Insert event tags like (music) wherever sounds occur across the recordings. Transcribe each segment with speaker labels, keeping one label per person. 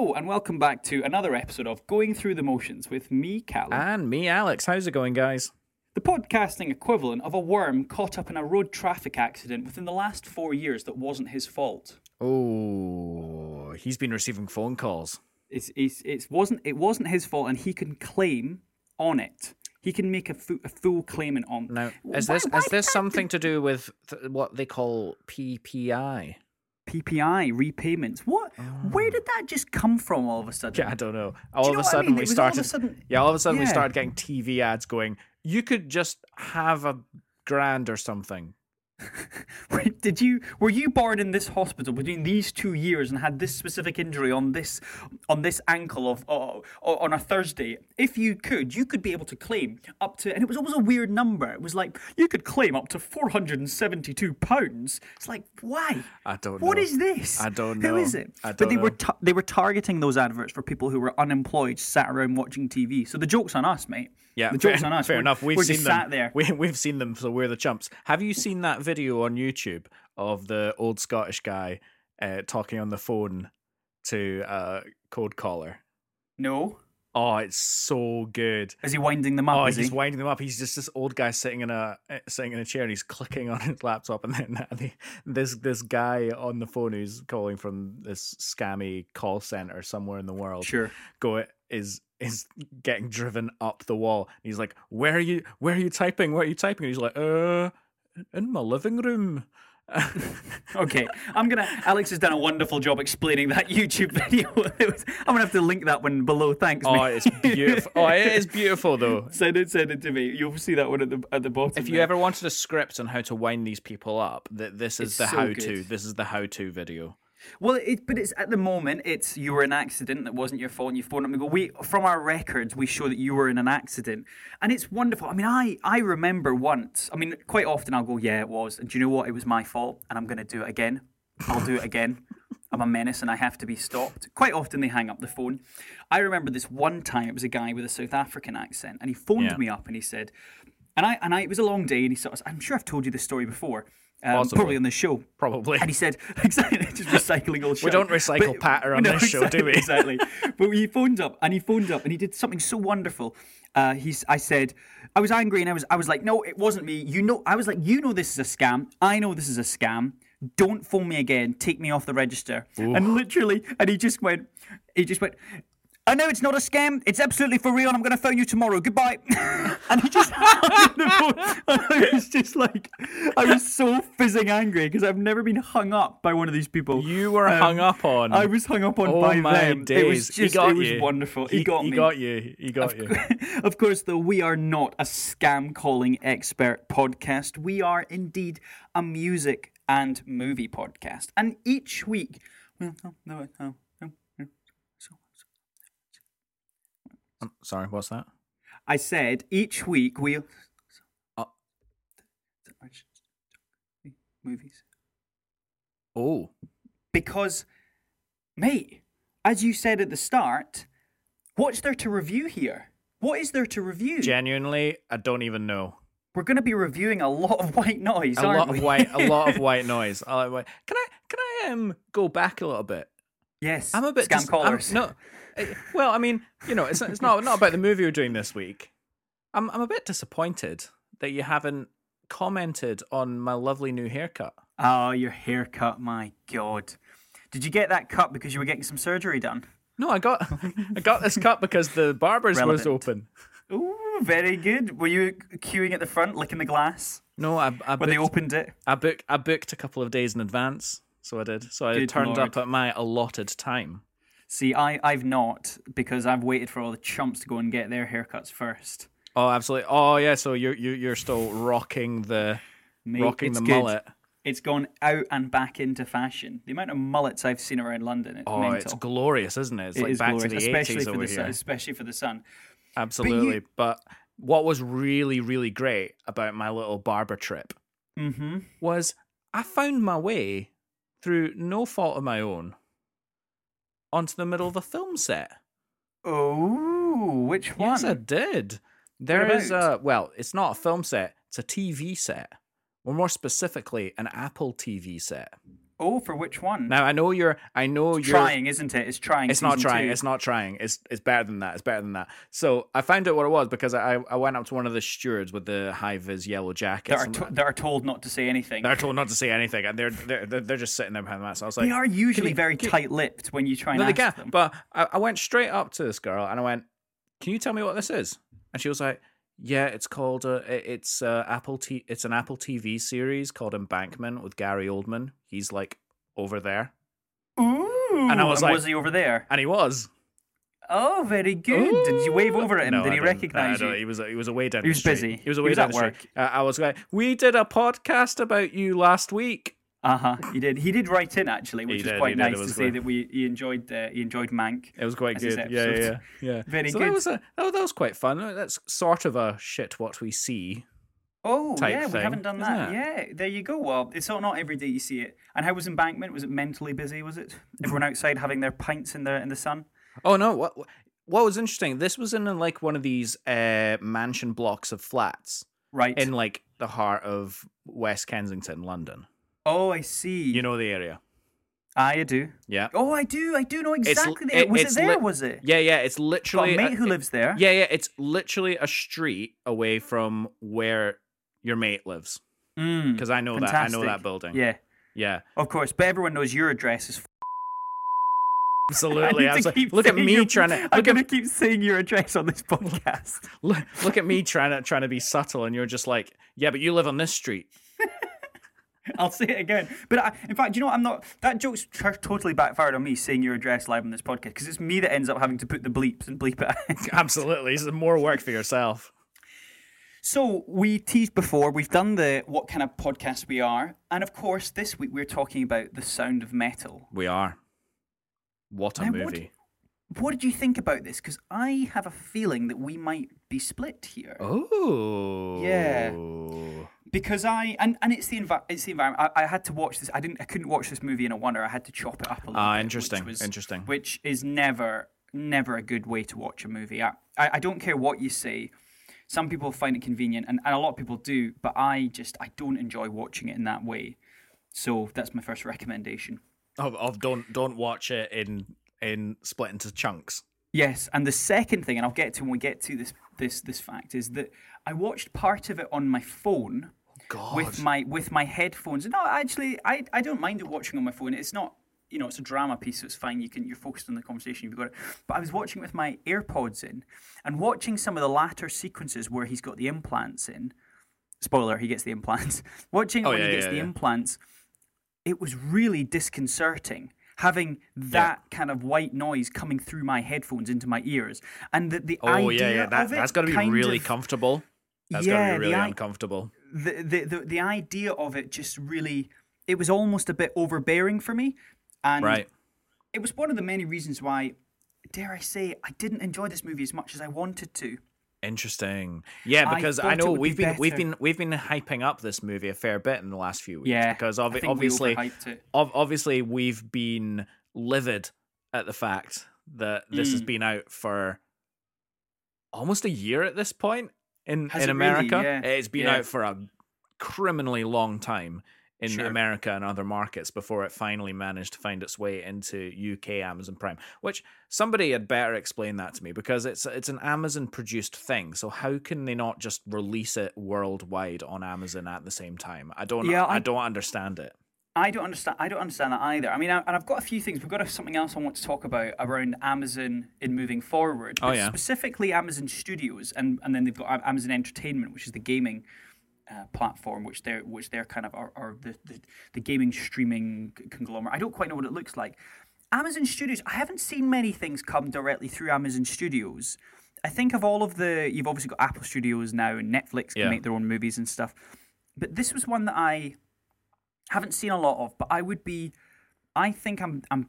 Speaker 1: Hello, and welcome back to another episode of Going Through the Motions with me, Callum.
Speaker 2: And me, Alex. How's it going, guys?
Speaker 1: the podcasting equivalent of a worm caught up in a road traffic accident within the last four years that wasn't his fault.
Speaker 2: Oh, he's been receiving phone calls.
Speaker 1: It's, it's, it wasn't it wasn't his fault, and he can claim on it. He can make a, fu- a full claimant on.
Speaker 2: Now, is
Speaker 1: Why-
Speaker 2: this
Speaker 1: why
Speaker 2: is this something to do with th- what they call PPI?
Speaker 1: PPI repayments? What? Where did that just come from? All of a sudden?
Speaker 2: Yeah, I don't know. All
Speaker 1: you
Speaker 2: of
Speaker 1: know
Speaker 2: a
Speaker 1: what I
Speaker 2: sudden
Speaker 1: mean?
Speaker 2: we
Speaker 1: It all
Speaker 2: started.
Speaker 1: sudden-
Speaker 2: yeah, all of a sudden we started getting TV ads going. You could just have a grand or something. (laughs)
Speaker 1: Did you were you born in this hospital between these two years and had this specific injury on this on this ankle of uh, on a Thursday? If you could, you could be able to claim up to, and it was always a weird number. It was like you could claim up to four hundred and seventy-two pounds. It's like why?
Speaker 2: I don't
Speaker 1: What
Speaker 2: know.
Speaker 1: is this?
Speaker 2: I don't know.
Speaker 1: is it?
Speaker 2: I
Speaker 1: but
Speaker 2: don't
Speaker 1: they were ta- they were targeting those adverts for people who were unemployed, sat around watching TV. So the joke's on us, mate.
Speaker 2: Yeah,
Speaker 1: the
Speaker 2: fair,
Speaker 1: on us.
Speaker 2: fair
Speaker 1: We're-
Speaker 2: enough. We've seen
Speaker 1: just
Speaker 2: them.
Speaker 1: sat there.
Speaker 2: We, we've seen them, so we're the chumps. Have you seen that video on YouTube of the old Scottish guy uh, talking on the phone to a code caller?
Speaker 1: No,
Speaker 2: Oh, it's so good.
Speaker 1: is he winding them up?
Speaker 2: Oh, he's
Speaker 1: he?
Speaker 2: winding them up. He's just this old guy sitting in a eh, sitting in a chair, and he's clicking on his laptop, and then (laughs) the, this this guy on the phone who's calling from this scammy call center somewhere in the world
Speaker 1: Sure.
Speaker 2: go is is getting driven up the wall. He's like, "Where are you? Where are you typing? Where are you typing?" And he's like, "Uh, in my living room." (laughs)
Speaker 1: Okay, I'm gonna. Alex has done a wonderful job explaining that YouTube (laughs) video. Was- I'm gonna have to link that one below. Thanks.
Speaker 2: oh,
Speaker 1: mate.
Speaker 2: it's beautiful. oh, it is beautiful though. (laughs)
Speaker 1: send it, send it to me. You'll see that one at the at the bottom.
Speaker 2: If you
Speaker 1: there.
Speaker 2: ever wanted a script on how to wind these people up, th- this is
Speaker 1: It's
Speaker 2: the
Speaker 1: so
Speaker 2: how-to. This is the how-to video.
Speaker 1: Well, it, but it's at the moment. It's you were in an accident that wasn't your fault. And you phone up and go. We from our records, we show that you were in an accident, and it's wonderful. I mean, I I remember once. I mean, quite often I'll go, yeah, it was. And do you know what? It was my fault, and I'm gonna do it again. I'll do it again. (laughs) I'm a menace and I have to be stopped. Quite often they hang up the phone. I remember this one time it was a guy with a South African accent and he phoned
Speaker 2: Yeah.
Speaker 1: me up and he said, and I and I it was a long day and he sort of, I'm sure I've told you this story before, um, probably on the show.
Speaker 2: Probably.
Speaker 1: And he said, (laughs) exactly, (laughs) just recycling all shit.
Speaker 2: We don't recycle patter on this show, do we?
Speaker 1: Exactly. (laughs) but he phoned up and he phoned up and he did something so wonderful. Uh, he's, I said, I was angry and I was, I was like, no, it wasn't me. You know, I was like, you know, this is a scam. I know this is a scam. Don't phone me again. Take me off the register. And literally, and he just went, he just went. I know it's not a scam. It's absolutely for real. and I'm going to phone you tomorrow. Goodbye. (laughs) and he just (laughs) hung the phone. (laughs) And I was just like, I was so fizzing angry because I've never been hung up by one of these people.
Speaker 2: you were
Speaker 1: Um,
Speaker 2: hung up on.
Speaker 1: I was hung up on
Speaker 2: oh
Speaker 1: by
Speaker 2: my
Speaker 1: them.
Speaker 2: days.
Speaker 1: It was just,
Speaker 2: he got
Speaker 1: it was
Speaker 2: you.
Speaker 1: wonderful. He, got me.
Speaker 2: he got you. He got you.
Speaker 1: of course, though, we are not a scam calling expert podcast. We are indeed a music and movie podcast. And each week, well, no, no, no, no, no. So, so-
Speaker 2: Sorry, what's that?
Speaker 1: I said each week we'll.
Speaker 2: Uh.
Speaker 1: Movies.
Speaker 2: Oh,
Speaker 1: Because, mate, as you said at the start, what's there to review here? What is there to review?
Speaker 2: genuinely, I don't even know.
Speaker 1: We're going to be reviewing a lot of white noise,
Speaker 2: A
Speaker 1: aren't
Speaker 2: lot
Speaker 1: we?
Speaker 2: of white, a lot of (laughs) white noise. I like. Can I, can I um go back a little bit?
Speaker 1: yes,
Speaker 2: I'm a bit
Speaker 1: scam
Speaker 2: dis- I'm-
Speaker 1: callers.
Speaker 2: no, eh, (laughs) well, I mean, you know, it's it's not not about the movie we're doing this week. I'm I'm a bit disappointed that you haven't commented on my lovely new haircut.
Speaker 1: Oh, your haircut, my god! Did you get that cut because you were getting some surgery done?
Speaker 2: No, I got (laughs) I got this cut because the barber's was open.
Speaker 1: Ooh, very good. Were you queuing at the front, licking the glass
Speaker 2: No, I I
Speaker 1: when they opened it?
Speaker 2: I booked I booked a couple of days in advance, so I did. So I
Speaker 1: Good
Speaker 2: turned
Speaker 1: lord.
Speaker 2: up at my allotted time.
Speaker 1: See, I, I've not because I've waited for all the chumps to go and get their haircuts first.
Speaker 2: Oh, absolutely. Oh, yeah. So you're you're you're still rocking the
Speaker 1: Mate,
Speaker 2: rocking
Speaker 1: it's
Speaker 2: the
Speaker 1: good.
Speaker 2: mullet.
Speaker 1: It's gone out and back into fashion. The amount of mullets I've seen around London, it's
Speaker 2: Oh,
Speaker 1: mental.
Speaker 2: it's glorious, isn't it? It's
Speaker 1: It
Speaker 2: like
Speaker 1: is
Speaker 2: back
Speaker 1: glorious,
Speaker 2: to the
Speaker 1: especially
Speaker 2: eighties
Speaker 1: for
Speaker 2: over
Speaker 1: the sun,
Speaker 2: here.
Speaker 1: especially for the sun.
Speaker 2: Absolutely. But what was really really great about my little barber trip
Speaker 1: Mm-hmm.
Speaker 2: was I found my way through no fault of my own onto the middle of a film set.
Speaker 1: Oh, which one?
Speaker 2: Yes, I did. There is a well, it's not a film set; it's a TV set, or more specifically, an Apple TV set.
Speaker 1: Oh, for which one?
Speaker 2: Now I know you're. I know you're
Speaker 1: trying, isn't it? It's trying.
Speaker 2: It's not trying.
Speaker 1: two.
Speaker 2: It's not trying. It's it's better than that. It's better than that. So I found out what it was because I I went up to one of the stewards with the high vis yellow jackets.
Speaker 1: that are, to- that are told not to say anything.
Speaker 2: they're told not to say anything, and they're they're they're, they're just sitting there behind the. So I was like,
Speaker 1: They are usually
Speaker 2: you-
Speaker 1: very tight-lipped when you try and
Speaker 2: no, they
Speaker 1: ask
Speaker 2: can.
Speaker 1: them.
Speaker 2: But I, I went straight up to this girl and I went, "Can you tell me what this is?" And she was like, "Yeah, it's called uh, it's uh, Apple T. It's an Apple TV series called Embankment with Gary Oldman. He's like over there,
Speaker 1: Ooh,
Speaker 2: And I was like-
Speaker 1: was he over there?
Speaker 2: and he was.
Speaker 1: Oh, very good. Did you wave over at him?
Speaker 2: No,
Speaker 1: Did he recognize you?
Speaker 2: He was he was away down.
Speaker 1: He was busy.
Speaker 2: He was
Speaker 1: He
Speaker 2: away
Speaker 1: was
Speaker 2: down
Speaker 1: at work.
Speaker 2: Uh, I was like, we did a podcast about you last week.
Speaker 1: Uh huh. He did. He did write in actually, which
Speaker 2: He
Speaker 1: is
Speaker 2: did,
Speaker 1: quite
Speaker 2: did.
Speaker 1: Nice to say that we he enjoyed uh, he enjoyed Mank.
Speaker 2: It was quite good. Yeah, yeah, yeah.
Speaker 1: Very
Speaker 2: so
Speaker 1: good.
Speaker 2: That was a oh, that was quite fun. That's sort of a shit what we see.
Speaker 1: Oh yeah, we haven't done that. Yeah, there you go. Well, it's not not every day you see it. And how was Embankment? Was it mentally busy? Was it everyone outside having their pints in the in the sun?
Speaker 2: Oh no! What what was interesting? This was in like one of these uh, mansion blocks of flats
Speaker 1: Right.
Speaker 2: in like the heart of West Kensington, London.
Speaker 1: Oh, I see.
Speaker 2: You know the area.
Speaker 1: I do.
Speaker 2: Yeah.
Speaker 1: Oh, I do. I do know
Speaker 2: It's-
Speaker 1: exactly. the
Speaker 2: it-
Speaker 1: was it there?
Speaker 2: lit-
Speaker 1: was it?
Speaker 2: Yeah, yeah. It's
Speaker 1: Got
Speaker 2: literally
Speaker 1: a mate
Speaker 2: a-
Speaker 1: who lives there.
Speaker 2: Yeah, yeah. It's literally a street away from where your mate lives.
Speaker 1: Mm,
Speaker 2: Because I know that. I know that building.
Speaker 1: Yeah,
Speaker 2: Yeah.
Speaker 1: of course. But everyone knows your address is. (laughs)
Speaker 2: Absolutely. (laughs)
Speaker 1: I
Speaker 2: I was like, look at me
Speaker 1: your-
Speaker 2: trying to
Speaker 1: I'm gonna
Speaker 2: at
Speaker 1: keep saying your address on this podcast. (laughs)
Speaker 2: look, look at me trying to trying to be subtle, and you're just like, yeah, but you live on this street. (laughs)
Speaker 1: I'll say it again. But I, in fact, you know what? I'm not. That joke's tr- totally backfired on me saying your address live on this podcast because it's me that ends up having to put the bleeps and bleep it. out. (laughs)
Speaker 2: Absolutely, is more work for yourself.
Speaker 1: so we teased before. We've done the what kind of podcast we are, and of course, this week we're talking about the sound of metal.
Speaker 2: We are. What a
Speaker 1: Now,
Speaker 2: movie!
Speaker 1: What did you think about this? Because I have a feeling that we might be split here.
Speaker 2: Oh,
Speaker 1: Yeah. because I and, and it's the envi- it's the environment. I, I had to watch this. I didn't. I couldn't watch this movie in a wonder. I had to chop it up a little.
Speaker 2: Ah,
Speaker 1: bit,
Speaker 2: interesting,
Speaker 1: Which was,
Speaker 2: interesting.
Speaker 1: Which is never never a good way to watch a movie. I, I, I don't care what you say. Some people find it convenient, and, and a lot of people do. But I just I don't enjoy watching it in that way. So that's my first recommendation.
Speaker 2: Of, of don't don't watch it in in split into chunks.
Speaker 1: Yes, and the second thing, and I'll get to when we get to this this this fact, is that I watched part of it on my phone
Speaker 2: God,
Speaker 1: with my with my headphones. No, actually, I I don't mind it watching on my phone. It's not you know it's a drama piece, so it's fine. You can you're focused on the conversation. You've got it. But I was watching with my AirPods in, and watching some of the latter sequences where he's got the implants in. Spoiler: he gets the implants. (laughs) watching it
Speaker 2: Oh,
Speaker 1: when
Speaker 2: yeah,
Speaker 1: he gets
Speaker 2: yeah,
Speaker 1: the
Speaker 2: yeah.
Speaker 1: implants, it was really disconcerting. Having that kind of white noise coming through my headphones into my ears, and the, the
Speaker 2: oh
Speaker 1: idea
Speaker 2: yeah, yeah. That
Speaker 1: of it
Speaker 2: that's got to be really
Speaker 1: of-
Speaker 2: comfortable. That's
Speaker 1: Yeah,
Speaker 2: got to be really uncomfortable.
Speaker 1: the, the the the idea of it just really it was almost a bit overbearing for me and
Speaker 2: Right.
Speaker 1: it was one of the many reasons why dare i say i didn't enjoy this movie as much as i wanted to
Speaker 2: Interesting. Yeah, because I,
Speaker 1: it
Speaker 2: know we've been we've been we've been hyping up this movie a fair bit in the last few weeks.
Speaker 1: yeah
Speaker 2: because
Speaker 1: I we
Speaker 2: obviously ob- obviously we've been livid at the fact that this has
Speaker 1: Mm.
Speaker 2: been out for almost a year at this point in
Speaker 1: Has
Speaker 2: in
Speaker 1: it really?
Speaker 2: America.
Speaker 1: Yeah.
Speaker 2: It's been
Speaker 1: Yeah.
Speaker 2: out for a criminally long time in
Speaker 1: Sure.
Speaker 2: America and other markets before it finally managed to find its way into UK Amazon Prime. Which somebody had better explain that to me because it's it's an Amazon produced thing. So how can they not just release it worldwide on Amazon at the same time? I don't
Speaker 1: Yeah,
Speaker 2: I,
Speaker 1: I-
Speaker 2: don't understand it.
Speaker 1: I don't understand. I don't understand that either. I mean, I, and I've got a few things. We've got something else I want to talk about around Amazon in moving forward.
Speaker 2: Oh, yeah.
Speaker 1: Specifically, Amazon Studios, and and then they've got Amazon Entertainment, which is the gaming uh, platform, which they're which they're kind of are, are the, the the gaming streaming conglomerate. I don't quite know what it looks like. Amazon Studios. I haven't seen many things come directly through Amazon Studios. I think of all of the. You've obviously got Apple Studios now, and Netflix can
Speaker 2: Yeah.
Speaker 1: make their own movies and stuff. But this was one that I haven't seen a lot of, but I would be. I think I'm. I'm.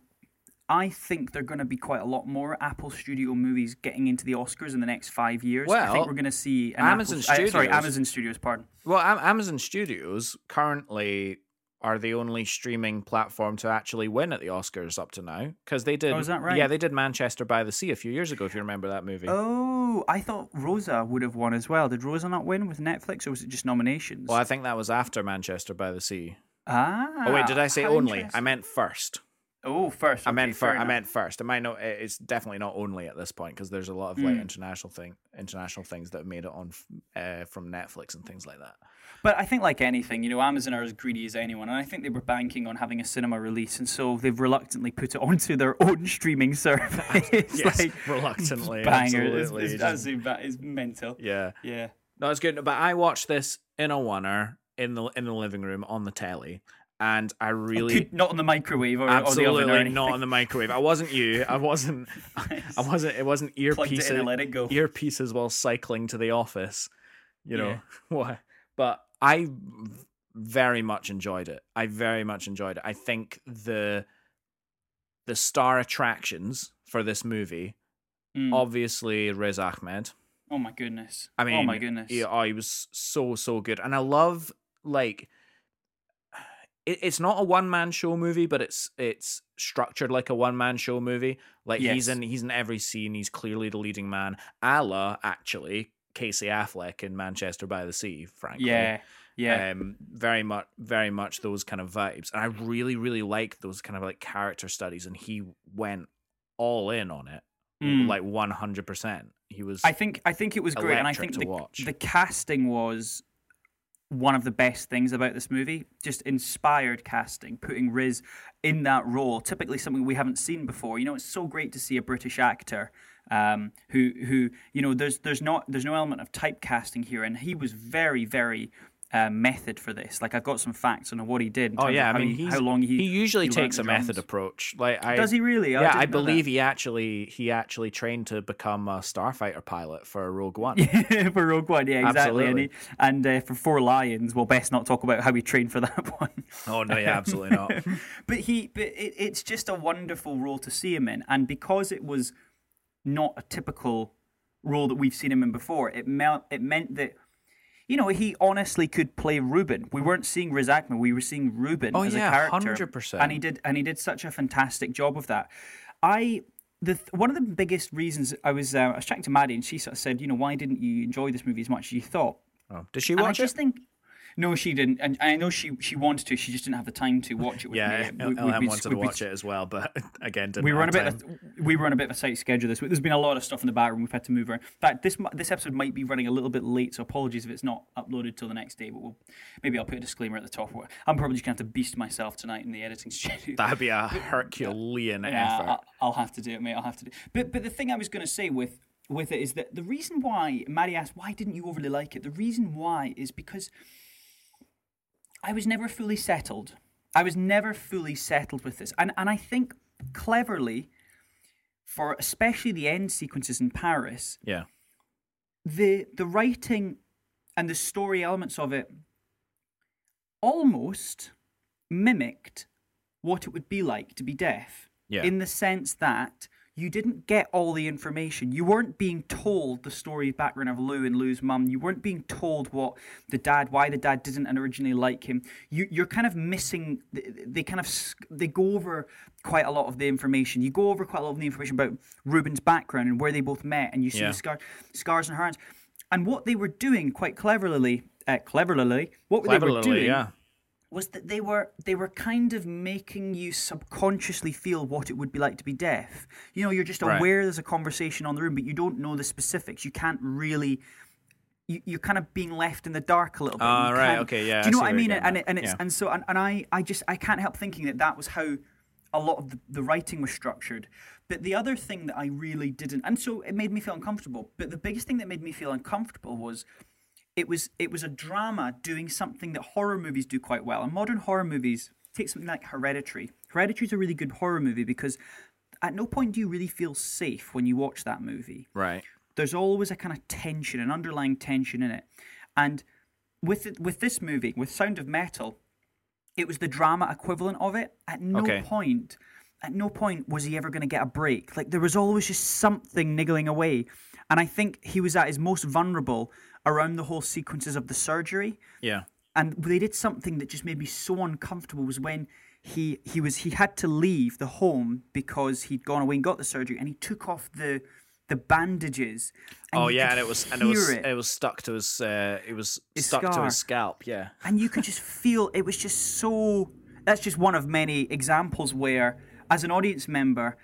Speaker 1: I think they're going to be quite a lot more Apple Studio movies getting into the Oscars in the next five years.
Speaker 2: Well, I
Speaker 1: think we're going to see
Speaker 2: Amazon
Speaker 1: Apple, uh, sorry,
Speaker 2: Studios-
Speaker 1: Amazon Studios. Pardon.
Speaker 2: Well, Am- Amazon Studios currently are the only streaming platform to actually win at the Oscars up to now because they did.
Speaker 1: Oh, is that right?
Speaker 2: Yeah, they did Manchester by the Sea a few years ago. If you remember that movie.
Speaker 1: Oh, I thought Roma would have won as well. Did Roma not win with Netflix, or was it just nominations?
Speaker 2: Well, I think that was after Manchester by the Sea.
Speaker 1: Ah.
Speaker 2: Oh wait, did I say only? I meant first.
Speaker 1: Oh, first.
Speaker 2: I meant
Speaker 1: first.
Speaker 2: I meant first. It might not. It's definitely not only at this point because there's a lot of like
Speaker 1: Mm.
Speaker 2: international thing, international things that have made it on uh, from Netflix and things like that.
Speaker 1: But I think, like anything, you know, Amazon are as greedy as anyone, and I think they were banking on having a cinema release, and so they've reluctantly put it (laughs) onto their own streaming service. (laughs) (laughs)
Speaker 2: Yes,
Speaker 1: like,
Speaker 2: reluctantly,
Speaker 1: banger. It's,
Speaker 2: absolutely.
Speaker 1: it's, absolutely ba- it's mental.
Speaker 2: yeah,
Speaker 1: Yeah.
Speaker 2: no, it's good. But I watched this in a oneer in the in the living room on the telly, and I really.
Speaker 1: Could, not on the microwave or, oven or
Speaker 2: Absolutely not on the microwave. I wasn't you. I wasn't. (laughs) I wasn't. It wasn't
Speaker 1: Plugged it
Speaker 2: earpieces.
Speaker 1: let it go.
Speaker 2: Earpieces while cycling to the office. You know
Speaker 1: Yeah. (laughs)
Speaker 2: what? But I very much enjoyed it. I very much enjoyed it. I think the the star attractions for this movie,
Speaker 1: Mm.
Speaker 2: obviously Riz Ahmed.
Speaker 1: Oh my goodness.
Speaker 2: I mean,
Speaker 1: oh my goodness.
Speaker 2: Yeah, oh, he was so so good, and I love like it, it's not a one man show movie, but it's it's structured like a one man show movie. Like he's in he's in every scene. He's clearly the leading man. A actually Casey Affleck in Manchester by the Sea. Frankly,
Speaker 1: Yeah. Yeah.
Speaker 2: um, very much, very much those kind of vibes, and I really, really like those kind of like character studies, and he went all in on it,
Speaker 1: Mm.
Speaker 2: like one hundred percent. He was.
Speaker 1: I think I think it was great, and I think the,
Speaker 2: watch.
Speaker 1: the casting was one of the best things about this movie. Just inspired casting, putting Riz in that role. Typically, something we haven't seen before. You know, it's so great to see a British actor um, who who you know there's there's not there's no element of typecasting here, and he was very very. Uh, method for this, like I've got some facts on what he did.
Speaker 2: Oh yeah, I mean,
Speaker 1: he, how long he
Speaker 2: he usually
Speaker 1: he
Speaker 2: takes a method approach. Like, I,
Speaker 1: Does he really?
Speaker 2: yeah, I
Speaker 1: didn't that.
Speaker 2: believe he actually he actually trained to become a starfighter pilot for Rogue One. (laughs)
Speaker 1: for Rogue One, yeah, exactly. And, he, and uh, for Four Lions, well, best not talk about how he trained for (laughs) that one.
Speaker 2: Oh no, yeah, absolutely not. (laughs)
Speaker 1: but he, but it, it's just a wonderful role to see him in, and because it was not a typical role that we've seen him in before, it meant it meant that. You know, he honestly could play Ruben. We weren't seeing Riz Ahmed, we were seeing Ruben
Speaker 2: Oh,
Speaker 1: as
Speaker 2: yeah,
Speaker 1: a character.
Speaker 2: 100%.
Speaker 1: And he did and he did such a fantastic job of that. I the th- one of the biggest reasons I was uh, I was chatting to Maddie and she sort of said, you know, why didn't you enjoy this movie as much as you thought?
Speaker 2: Oh, did she
Speaker 1: And I
Speaker 2: watch
Speaker 1: just
Speaker 2: it?
Speaker 1: think no, she didn't, and I know she she wanted to. She just didn't have the time to watch it with
Speaker 2: Yeah,
Speaker 1: me. We- we-
Speaker 2: wanted to watch it as well, but (laughs) again, didn't
Speaker 1: we were on a bit. Of, we were on a bit of a tight schedule this week. There's been a lot of stuff in the background. We've had to move around. In fact, this this episode might be running a little bit late, so apologies if it's not uploaded till the next day. But we'll, maybe I'll put a disclaimer at the top. I'm probably just gonna have to beast myself tonight in the editing (laughs) studio.
Speaker 2: That'd be a Herculean
Speaker 1: Yeah,
Speaker 2: effort.
Speaker 1: I'll, I'll have to do it, mate. I'll have to do. But but the thing I was going to say with with it is that the reason why Maddie asked why didn't you overly like it. The reason why is because I was never fully settled. I was never fully settled with this, and and I think cleverly, for especially the end sequences in Paris,
Speaker 2: yeah,
Speaker 1: the the writing and the story elements of it almost mimicked what it would be like to be deaf
Speaker 2: Yeah.
Speaker 1: in the sense that you didn't get all the information. You weren't being told the story background of Lou and Lou's mum. You weren't being told what the dad, why the dad didn't originally like him. You, you're kind of missing. They, kind of they go over quite a lot of the information. You go over quite a lot of the information about Ruben's background and where they both met, and you see
Speaker 2: Yeah.
Speaker 1: the scar, scars on her hands. And what they were doing quite cleverly, uh, cleverly, what they were
Speaker 2: cleverly,
Speaker 1: doing
Speaker 2: yeah.
Speaker 1: Was that they were they were kind of making you subconsciously feel what it would be like to be deaf. You know, you're just
Speaker 2: Right.
Speaker 1: aware there's a conversation on the room, but you don't know the specifics. You can't really. You, you're kind of being left in the dark a little bit.
Speaker 2: Ah, right, okay, yeah,
Speaker 1: Do you know
Speaker 2: see
Speaker 1: what I mean? And it, and it's
Speaker 2: Yeah.
Speaker 1: and so and, and I I just I can't help thinking that that was how a lot of the, the writing was structured. But the other thing that I really didn't, and so it made me feel uncomfortable. But the biggest thing that made me feel uncomfortable was it was it was a drama doing something that horror movies do quite well. And modern horror movies take something like Hereditary. Hereditary is a really good horror movie because at no point do you really feel safe when you watch that movie.
Speaker 2: Right.
Speaker 1: There's always a kind of tension, an underlying tension in it. And with it, with this movie, with Sound of Metal, it was the drama equivalent of it. At no
Speaker 2: Okay.
Speaker 1: point, at no point was he ever going to get a break. Like there was always just something niggling away. And I think he was at his most vulnerable around the whole sequences of the surgery.
Speaker 2: Yeah.
Speaker 1: And they did something that just made me so uncomfortable was when he he was he had to leave the home because he'd gone away and got the surgery and he took off the the bandages.
Speaker 2: oh yeah, and it was and it was
Speaker 1: it.
Speaker 2: it was stuck to his uh, it was
Speaker 1: His
Speaker 2: stuck to his scalp. Yeah.
Speaker 1: and you could just feel it was just so that's just one of many examples where as an audience member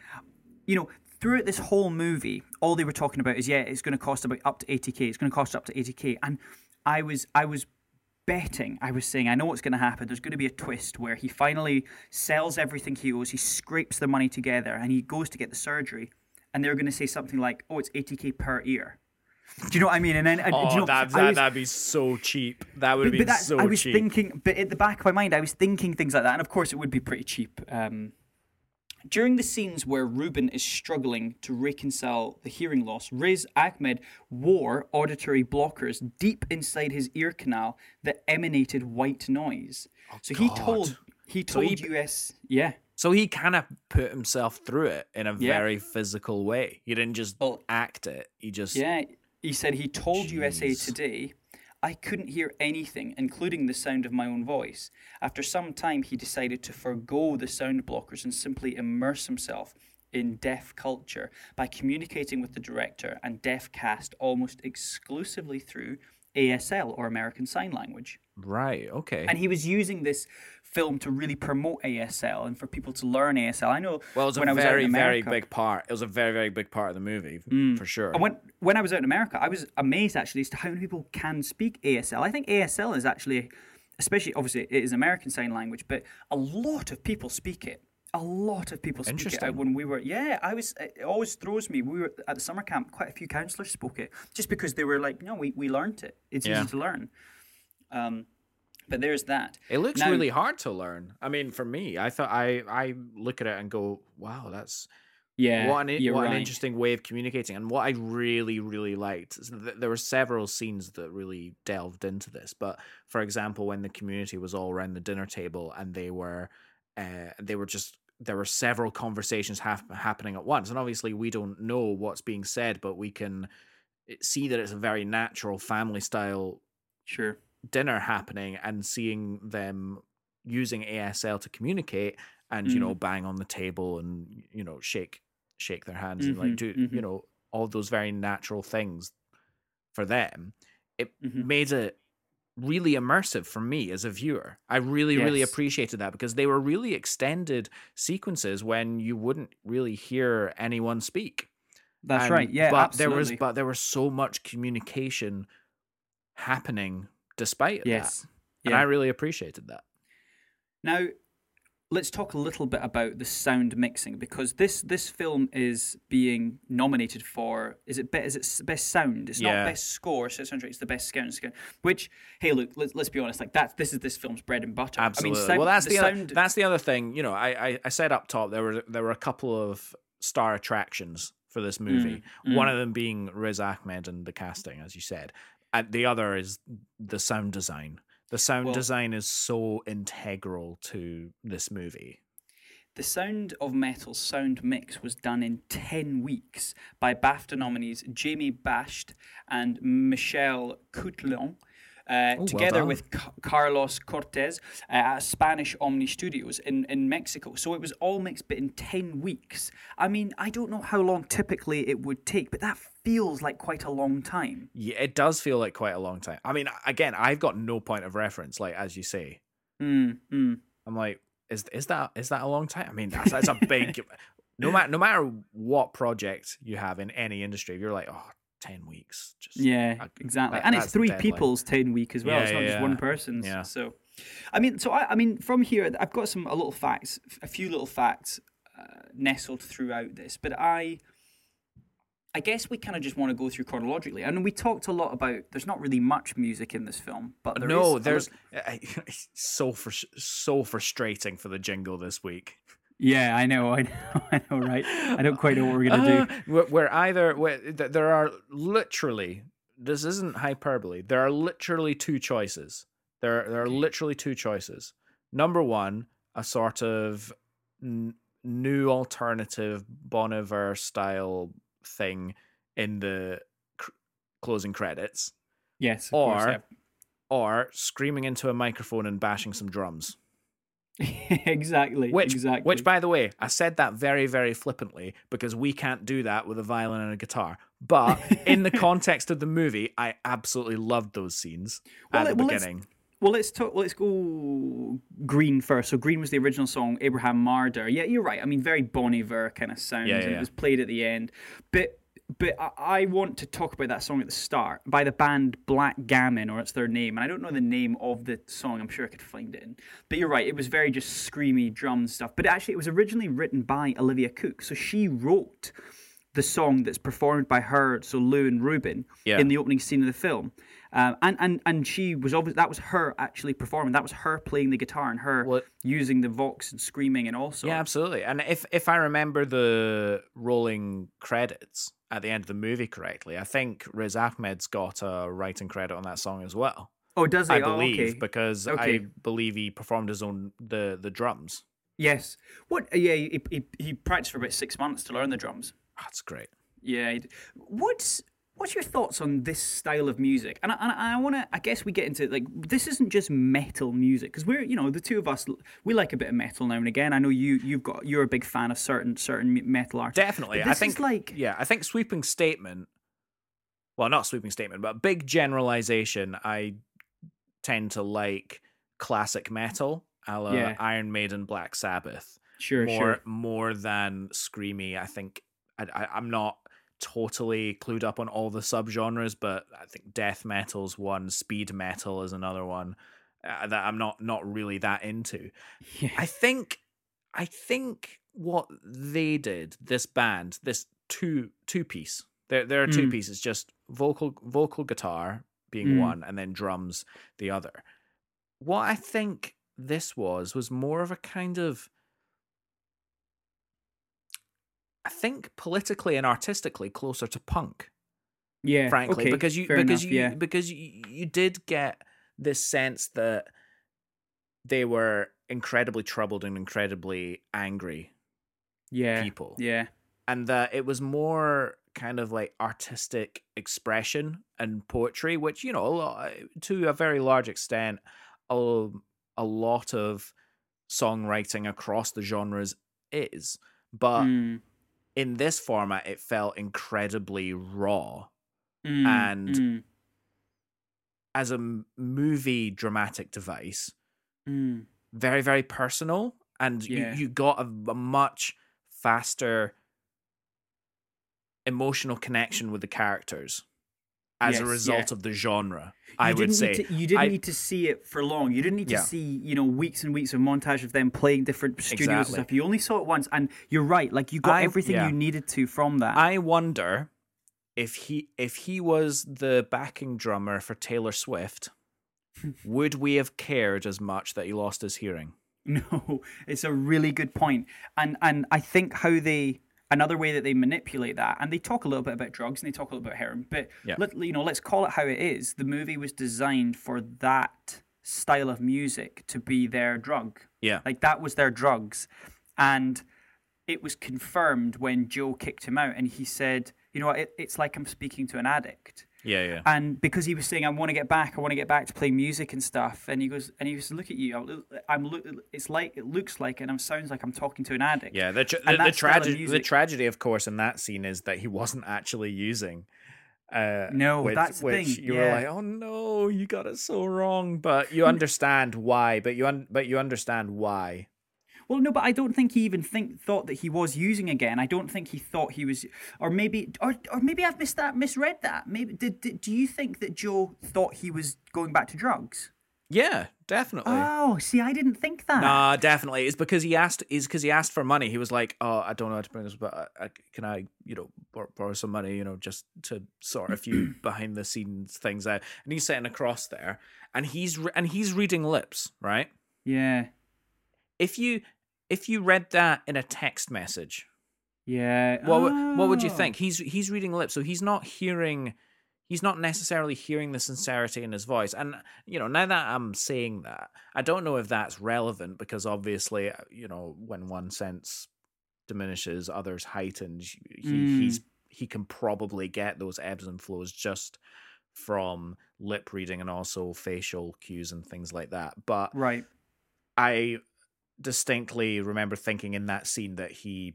Speaker 1: you know throughout this whole movie all they were talking about is yeah it's going to cost about up to 80k it's going to cost up to 80k and i was i was betting i was saying i know what's going to happen there's going to be a twist where he finally sells everything he owes he scrapes the money together and he goes to get the surgery and they're going to say something like oh it's 80k per ear do you know what i mean and then
Speaker 2: Oh,
Speaker 1: you know,
Speaker 2: that, that that'd be so cheap. That would be
Speaker 1: but
Speaker 2: been
Speaker 1: that's,
Speaker 2: so
Speaker 1: I was
Speaker 2: cheap.
Speaker 1: thinking, but at the back of my mind, I was thinking things like that, and of course, it would be pretty cheap. Um, during the scenes where Ruben is struggling to reconcile the hearing loss, Riz Ahmed wore auditory blockers deep inside his ear canal that emanated white noise. Oh, so he told he
Speaker 2: So he-
Speaker 1: told US, yeah,
Speaker 2: So he kind of put himself through it in a
Speaker 1: Yeah.
Speaker 2: very physical way. He didn't just
Speaker 1: Well,
Speaker 2: act it. He just
Speaker 1: Yeah, he said he told USA Today, I couldn't hear anything, including the sound of my own voice. After some time, he decided to forego the sound blockers and simply immerse himself in deaf culture by communicating with the director and deaf cast almost exclusively through ASL or American Sign Language.
Speaker 2: right. Okay.
Speaker 1: And he was using this film to really promote ASL and for people to learn ASL. I know
Speaker 2: well, it was
Speaker 1: when
Speaker 2: a
Speaker 1: I was
Speaker 2: very very big part. It was a very very big part of the movie
Speaker 1: Mm.
Speaker 2: for sure.
Speaker 1: And when when I was out in America, I was amazed actually as to how many people can speak ASL. I think ASL is actually, especially obviously it is American Sign Language, but a lot of people speak it. A lot of people speak it out
Speaker 2: Interesting.
Speaker 1: when we were. Yeah, I was. It always throws me. We were at the summer camp. Quite a few counsellors spoke it just because they were like, no, we we learned it. It's
Speaker 2: Yeah.
Speaker 1: easy to learn. Um, but there's that.
Speaker 2: It looks
Speaker 1: Now-
Speaker 2: really hard to learn. I mean, for me, I thought I I look at it and go, "Wow, that's
Speaker 1: Yeah,
Speaker 2: what an what
Speaker 1: right.
Speaker 2: an interesting way of communicating." And what I really really liked is that there were several scenes that really delved into this. But for example, when the community was all around the dinner table and they were uh, they were just there were several conversations hap- happening at once, and obviously we don't know what's being said, but we can eh, see that it's a very natural family style
Speaker 1: Sure.
Speaker 2: Dinner happening and seeing them using ASL to communicate and you know
Speaker 1: Mm.
Speaker 2: bang on the table and you know shake shake their hands and like
Speaker 1: Mhm,
Speaker 2: do
Speaker 1: mhm.
Speaker 2: you know all those very natural things for them it
Speaker 1: Mhm.
Speaker 2: made it really immersive for me as a viewer i really really appreciated that because they were really extended sequences when you wouldn't really hear anyone speak
Speaker 1: That's
Speaker 2: and-
Speaker 1: right. Yeah,
Speaker 2: but
Speaker 1: absolutely.
Speaker 2: there was but there was so much communication happening despite
Speaker 1: yes.
Speaker 2: that and
Speaker 1: Yeah.
Speaker 2: i really appreciated that
Speaker 1: Now, let's talk a little bit about the sound mixing because this this film is being nominated for is it be, is it best sound? It's
Speaker 2: Yeah.
Speaker 1: not best score, so it sounds right. It's the best sound. Which, hey, look, let's, let's be honest. Like that, this is this film's bread and butter.
Speaker 2: Absolutely.
Speaker 1: I mean, sound,
Speaker 2: well, that's the, other,
Speaker 1: sound.
Speaker 2: that's the other thing. You know, I, I I said up top there were there were a couple of star attractions for this movie.
Speaker 1: Mm,
Speaker 2: One of them being Riz Ahmed and the casting, as you said, and the other is the sound design. The sound
Speaker 1: Well-
Speaker 2: design is so integral to this movie.
Speaker 1: The Sound of Metal's sound mix was done in 10 weeks by BAFTA nominees Jamie Basht and Michelle Coutlon. Uh,
Speaker 2: well
Speaker 1: together with Ca- Carlos Cortez uh, at Spanish Omni Studios in, in Mexico. So it was all mixed, but in 10 weeks. I mean, I don't know how long typically it would take, but that feels like quite a long time.
Speaker 2: Yeah, it does feel like quite a long time. I mean, again, I've got no point of reference, like as you say.
Speaker 1: Mm, mm.
Speaker 2: I'm like, is is that is that a long time? I mean, that's, that's a big. (laughs) no matter no matter what project you have in any industry, you're like, oh, 10 weeks. Just
Speaker 1: Yeah,
Speaker 2: I-
Speaker 1: exactly.
Speaker 2: that-
Speaker 1: and it's three people's ten week as well.
Speaker 2: Yeah,
Speaker 1: it's not
Speaker 2: yeah,
Speaker 1: just one person's.
Speaker 2: Yeah.
Speaker 1: So, I mean, so I, I mean, from here, I've got some a little facts, a few little facts uh, nestled throughout this, but I. I guess we kind of just want to go through chronologically, and we talked a lot about. There's not really much music in this film, but there is
Speaker 2: no, there's (laughs) so frus- so frustrating for the jingle this week.
Speaker 1: Yeah, I know, (laughs) I know, I know, right? I don't quite know what we're gonna do.
Speaker 2: Uh, we're, we're either we're, there are literally this isn't hyperbole. There are literally two choices. There there are literally two choices. Number one, a sort of n- new alternative Bon Iver style thing in the cr- closing credits,
Speaker 1: Yes, of course,
Speaker 2: or
Speaker 1: yeah.
Speaker 2: or screaming into a microphone and bashing some drums. (laughs)
Speaker 1: exactly.
Speaker 2: Which,
Speaker 1: exactly.
Speaker 2: which, by the way, I said that very, very flippantly because we can't do that with a violin and a guitar. But (laughs) in the context of the movie, I absolutely loved those scenes
Speaker 1: Well,
Speaker 2: at the
Speaker 1: well, let's-
Speaker 2: beginning.
Speaker 1: Well, let's talk. Let's go Green first. So Green was the original song. Abraham Marder. Yeah, you're right. I mean, very Bon Iver kind of sound,
Speaker 2: Yeah, yeah,
Speaker 1: and
Speaker 2: yeah.
Speaker 1: it was played at the end. But but I, want to talk about that song at the start by the band Black Gammon, or it's their name. And I don't know the name of the song. I'm sure I could find it. In. But you're right. It was very just screamy drum stuff. But actually, it was originally written by Olivia Cooke. So she wrote the song that's performed by her, so Lou and Ruben,
Speaker 2: Yeah.
Speaker 1: in the opening scene of the film. Um, and, and and she was obviously that was her actually performing. That was her playing the guitar and her
Speaker 2: Well-
Speaker 1: using the vox and screaming and also.
Speaker 2: Yeah, absolutely. And if if I remember the rolling credits at the end of the movie correctly, I think Riz Ahmed's got a writing credit on that song as well.
Speaker 1: Oh, does he?
Speaker 2: I
Speaker 1: Oh,
Speaker 2: believe
Speaker 1: okay.
Speaker 2: because I believe he performed his own the the drums.
Speaker 1: Yes. What? Yeah, he, he he practiced for about six months to learn the drums.
Speaker 2: That's great.
Speaker 1: Yeah. What's what's your thoughts on this style of music? And I, and I want to. I guess we get into like this isn't just metal music because we're you know the two of us we like a bit of metal now and again. I know you you've got you're a big fan of certain certain metal artists.
Speaker 2: Definitely. I think
Speaker 1: like
Speaker 2: yeah, I think sweeping statement well, not sweeping statement, but big generalization, I tend to like classic metal, a la
Speaker 1: Yeah.
Speaker 2: Iron Maiden, Black Sabbath.
Speaker 1: sure
Speaker 2: more
Speaker 1: sure.
Speaker 2: more than screamy. I think I, I, I'm not totally clued up on all the subgenres, but I think death metal's one, speed metal is another one uh, that I'm not not really that into. (laughs)
Speaker 1: Yeah.
Speaker 2: I think I think what they did, this band, this two two piece. There there are two
Speaker 1: Mm.
Speaker 2: pieces, just vocal vocal guitar being
Speaker 1: Mm.
Speaker 2: one, and then drums the other. What I think this was was more of a kind of I think politically and artistically closer to punk
Speaker 1: Yeah,
Speaker 2: frankly
Speaker 1: okay,
Speaker 2: because you because
Speaker 1: enough,
Speaker 2: you
Speaker 1: yeah.
Speaker 2: because you, you did get this sense that they were incredibly troubled and incredibly angry
Speaker 1: yeah,
Speaker 2: people.
Speaker 1: yeah,
Speaker 2: and that it was more kind of like artistic expression and poetry which you know a lot, to a very large extent a, a lot of songwriting across the genres is. But
Speaker 1: Mm,
Speaker 2: in this format it felt incredibly raw
Speaker 1: mm,
Speaker 2: and
Speaker 1: mm,
Speaker 2: as a movie dramatic device
Speaker 1: mm.
Speaker 2: very very personal and
Speaker 1: Yeah.
Speaker 2: you, you got a, a much faster emotional connection with the characters as
Speaker 1: Yes,
Speaker 2: a
Speaker 1: yeah.
Speaker 2: result of the genre i
Speaker 1: You
Speaker 2: would
Speaker 1: didn't
Speaker 2: say
Speaker 1: to, you didn't
Speaker 2: I-
Speaker 1: need to see it for long. You didn't need to see you know weeks and weeks of montage of them playing different studios and stuff. You only saw it once, and you're right. Like you got
Speaker 2: I-
Speaker 1: everything
Speaker 2: yeah.
Speaker 1: you needed to from that.
Speaker 2: i wonder if he if he was the backing drummer for taylor swift (laughs) would we have cared as much that he lost his hearing
Speaker 1: No, it's a really good point, and and I think how they another way that they manipulate that, and they talk a little bit about drugs and they talk a little bit about heroin, but
Speaker 2: Yeah.
Speaker 1: let, you know, let's call it how it is. The movie was designed for that style of music to be their drug.
Speaker 2: yeah
Speaker 1: Like that was their drugs, and it was confirmed when Joe kicked him out, and he said, "You know what? It, it's like I'm speaking to an addict."
Speaker 2: Yeah yeah
Speaker 1: and because he was saying I want to get back, I want to get back to play music and stuff, and he goes and he goes, look at you, I'm- look, it's like it looks like and it sounds like I'm talking to an addict.
Speaker 2: Yeah, the tra-
Speaker 1: And
Speaker 2: the, the
Speaker 1: that style of
Speaker 2: tragedy the tragedy of course in that scene is that he wasn't actually using uh
Speaker 1: No,
Speaker 2: which,
Speaker 1: that's the
Speaker 2: which
Speaker 1: thing,
Speaker 2: you
Speaker 1: yeah.
Speaker 2: were like oh no you got it so wrong but you understand why but you un- but you understand why
Speaker 1: Well, no, but I don't think he even think thought that he was using again. I don't think he thought he was, or maybe, or or maybe I've missed that, misread that. Maybe did, did do you think that Joe thought he was going back to drugs?
Speaker 2: yeah definitely
Speaker 1: Oh, see, I didn't think that.
Speaker 2: Nah, definitely. It's because he asked. Is because he asked for money. He was like, "Oh, I don't know how to bring this, but I, I, can I, you know, bor- borrow some money, you know, just to sort a few (clears throat) behind the scenes things out." And he's sitting across there, and he's re- and he's reading lips, right?
Speaker 1: Yeah,
Speaker 2: If you if you read that in a text message,
Speaker 1: yeah.
Speaker 2: what would what would you
Speaker 1: Oh.
Speaker 2: think? He's he's reading lips, so he's not hearing. He's not necessarily hearing the sincerity in his voice, and you know. Now that I'm saying that, I don't know if that's relevant because obviously, uh, you know, when one sense diminishes, others heightens. He
Speaker 1: Mm.
Speaker 2: he's he can probably get those ebbs and flows just from lip reading and also facial cues and things like that. But
Speaker 1: Right.
Speaker 2: I distinctly remember thinking in that scene that he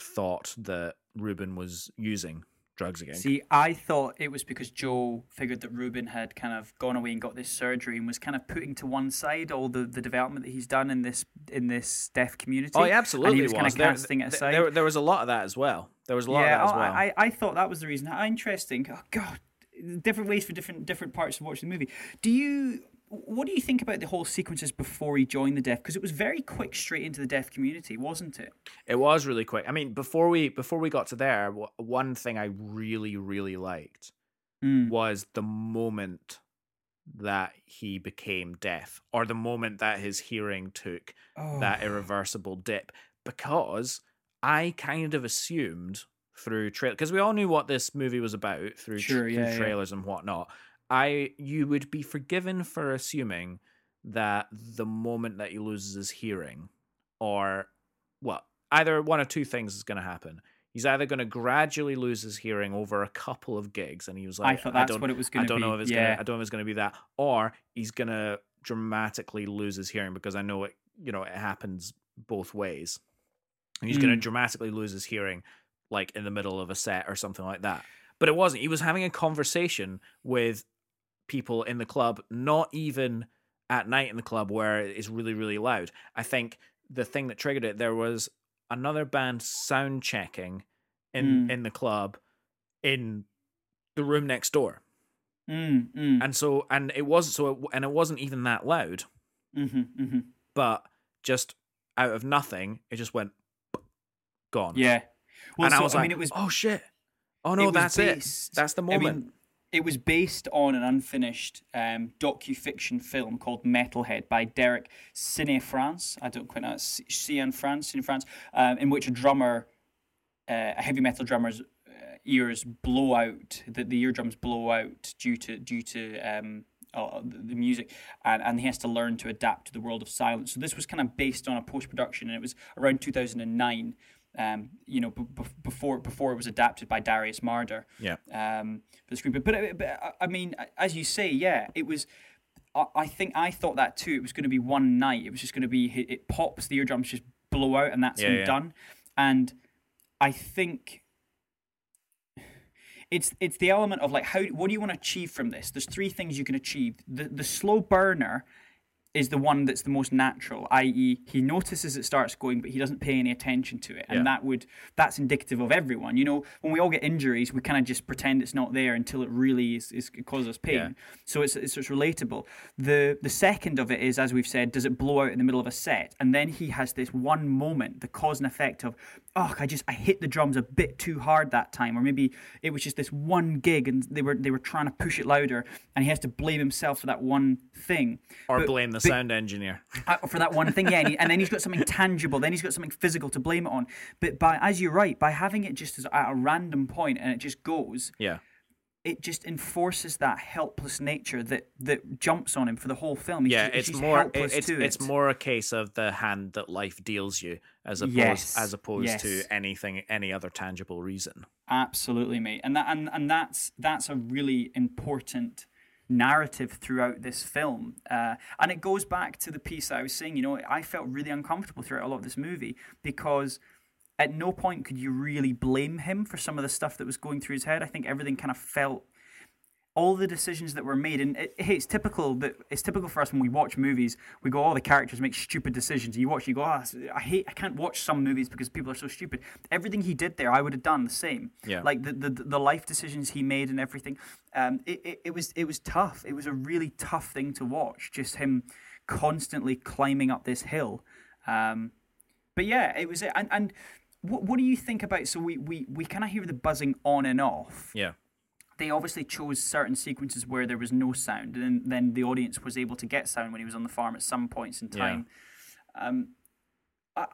Speaker 2: thought that Ruben was using drugs again.
Speaker 1: See, I thought it was because Joe figured that Ruben had kind of gone away and got this surgery and was kind of putting to one side all the, the development that he's done in this in this deaf community.
Speaker 2: Oh, yeah, absolutely.
Speaker 1: And he was, kind of
Speaker 2: There-
Speaker 1: casting it aside.
Speaker 2: There, there was a lot of that as well. There was a lot
Speaker 1: yeah,
Speaker 2: of that as well.
Speaker 1: I, I thought that was the reason. How interesting. Oh, God, different ways for different different parts of watching the movie. Do you? What do you think about the whole sequences before he joined the deaf? Because it was very quick, straight into the deaf community, wasn't it?
Speaker 2: It was really quick. I mean, before we before we got to there, one thing I really really liked
Speaker 1: Mm.
Speaker 2: was the moment that he became deaf, or the moment that his hearing took
Speaker 1: Oh.
Speaker 2: that irreversible dip, because I kind of assumed through trail because we all knew what this movie was about through,
Speaker 1: Sure,
Speaker 2: through
Speaker 1: yeah, yeah.
Speaker 2: trailers and whatnot. I you would be forgiven for assuming that the moment that he loses his hearing, or well, either one of two things is going to happen. He's either going to gradually lose his hearing over a couple of gigs, and he was like,
Speaker 1: I thought that's
Speaker 2: don't,
Speaker 1: what it was going to
Speaker 2: don't know if it's
Speaker 1: yeah.
Speaker 2: gonna. I don't know if it's gonna be that, or he's gonna dramatically lose his hearing because I know it. You know, it happens both ways. And he's
Speaker 1: Mm.
Speaker 2: dramatically lose his hearing, like in the middle of a set or something like that. But it wasn't. He was having a conversation with people in the club, not even at night in the club where it's really, really loud. I think the thing that triggered it, there was another band sound checking in
Speaker 1: Mm.
Speaker 2: in the club in the room next door.
Speaker 1: Mm, mm,
Speaker 2: and so and it was so it, and it wasn't even that loud.
Speaker 1: Hmm hmm
Speaker 2: but just out of nothing it just went gone.
Speaker 1: Yeah. Well,
Speaker 2: and
Speaker 1: so,
Speaker 2: i was like
Speaker 1: mean, it was
Speaker 2: oh shit. Oh no
Speaker 1: was
Speaker 2: that's
Speaker 1: based-
Speaker 2: it that's the
Speaker 1: I
Speaker 2: moment.
Speaker 1: mean, it was based on an unfinished um, docu-fiction film called Metalhead by Derek Ciné-France. I don't quite know. Cian France, Ciné France, um, in which a drummer, uh, a heavy metal drummer's uh, ears blow out. The, the eardrums blow out due to due to um, uh, the music, and, and he has to learn to adapt to the world of silence. So this was kind of based on a post-production, and it was around 2009. Um, you know, b- b- before before it was adapted by Darius Marder
Speaker 2: yeah
Speaker 1: um, for the screen. But, but, but I- I mean, as you say, yeah, it was. I, I think I thought that too. It was going to be one night. It was just going to be it, it pops, the eardrums just blow out, and that's
Speaker 2: Yeah,
Speaker 1: him
Speaker 2: yeah.
Speaker 1: done. And I think it's it's the element of like how what do you want to achieve from this? There's three things you can achieve. The the slow burner is the one that's the most natural, i.e., he notices it starts going, but he doesn't pay any attention to it, and
Speaker 2: Yeah.
Speaker 1: that would that's indicative of everyone. You know, when we all get injuries, we kind of just pretend it's not there until it really is, is it causes us pain.
Speaker 2: Yeah.
Speaker 1: So it's, it's it's relatable. The the second of it is, as we've said, does it blow out in the middle of a set, and then he has this one moment, the cause and effect of, oh, I just I hit the drums a bit too hard that time, or maybe it was just this one gig and they were they were trying to push it louder, and he has to blame himself for that one thing
Speaker 2: or
Speaker 1: But-
Speaker 2: blame the
Speaker 1: but-
Speaker 2: sound engineer (laughs)
Speaker 1: uh, for that one thing, yeah. And, he, and then he's got something tangible. Then he's got something physical to blame it on. But by as you're right, by having it just as at a random point and it just goes,
Speaker 2: yeah
Speaker 1: it just enforces that helpless nature that that jumps on him for the whole film. He's
Speaker 2: yeah it's more it, it's
Speaker 1: to
Speaker 2: it's more a case of the hand that life deals you as opposed
Speaker 1: Yes,
Speaker 2: as opposed to anything any other tangible reason
Speaker 1: Absolutely, mate. And that and, and that's that's a really important narrative throughout this film. Uh, and it goes back to the piece that I was saying, you know, I felt really uncomfortable throughout a lot of this movie because at no point could you really blame him for some of the stuff that was going through his head. I think everything kind of felt all the decisions that were made and it, hey, it's typical that it's typical for us when we watch movies we go oh the characters make stupid decisions and you watch you go oh, i hate i can't watch some movies because people are so stupid everything he did there i would have done the same
Speaker 2: Yeah.
Speaker 1: like the, the the life decisions he made and everything um it, it, it was it was tough it was a really tough thing to watch just him constantly climbing up this hill um but yeah it was it. and and what, what do you think about so we we, we kind of hear the buzzing on and off
Speaker 2: yeah
Speaker 1: they obviously chose certain sequences where there was no sound, and then, the audience was able to get sound when he was on the farm at some points in time. Yeah. Um, I,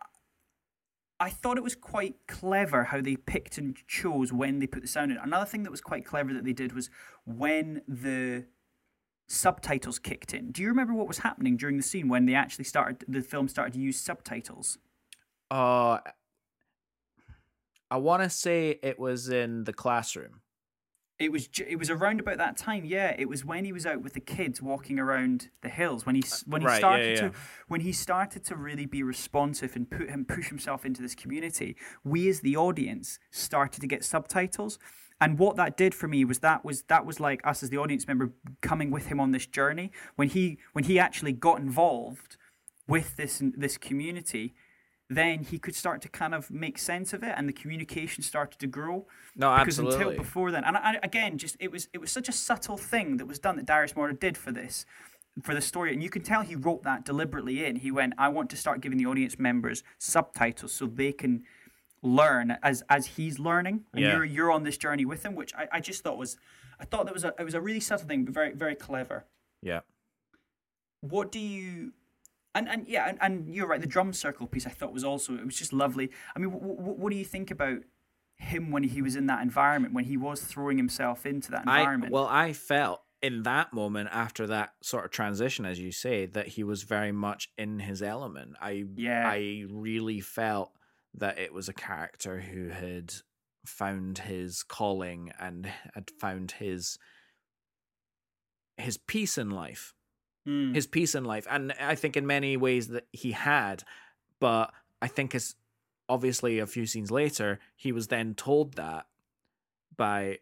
Speaker 1: I thought it was quite clever how they picked and chose when they put the sound in. Another thing that was quite clever that they did was when the subtitles kicked in. Do you remember what was happening during the scene when they actually started the film started to use subtitles?
Speaker 2: uh i want to say it was in the classroom
Speaker 1: It was it was around about that time, yeah. It was when he was out with the kids walking around the hills when he uh, when he
Speaker 2: Right,
Speaker 1: started
Speaker 2: yeah,
Speaker 1: to when he started to really be responsive and put him push himself into this community. We as the audience started to get subtitles, and what that did for me was that was that was like us as the audience member coming with him on this journey. When he when he actually got involved with this this community, then he could start to kind of make sense of it, and the communication started to grow.
Speaker 2: No,
Speaker 1: because
Speaker 2: absolutely.
Speaker 1: until before then, and I, again, just it was it was such a subtle thing that was done that Darius Marder did for this, for the story, and you can tell he wrote that deliberately in. He went, "I want to start giving the audience members subtitles so they can learn as as he's learning, and
Speaker 2: Yeah.
Speaker 1: you're you're on this journey with him." Which I, I just thought was, I thought that was a it was a really subtle thing, but very very clever
Speaker 2: yeah.
Speaker 1: what do you and and yeah and, and you're right the drum circle piece i thought was also it was just lovely i mean w- w- what do you think about him when he was in that environment when he was throwing himself into that
Speaker 2: I
Speaker 1: environment
Speaker 2: well, I felt in that moment after that sort of transition, as you say, that he was very much in his element. I
Speaker 1: Yeah.
Speaker 2: I really felt that it was a character who had found his calling and had found his his peace in life
Speaker 1: Mm.
Speaker 2: his peace in life and i think in many ways that he had but i think as obviously a few scenes later he was then told that by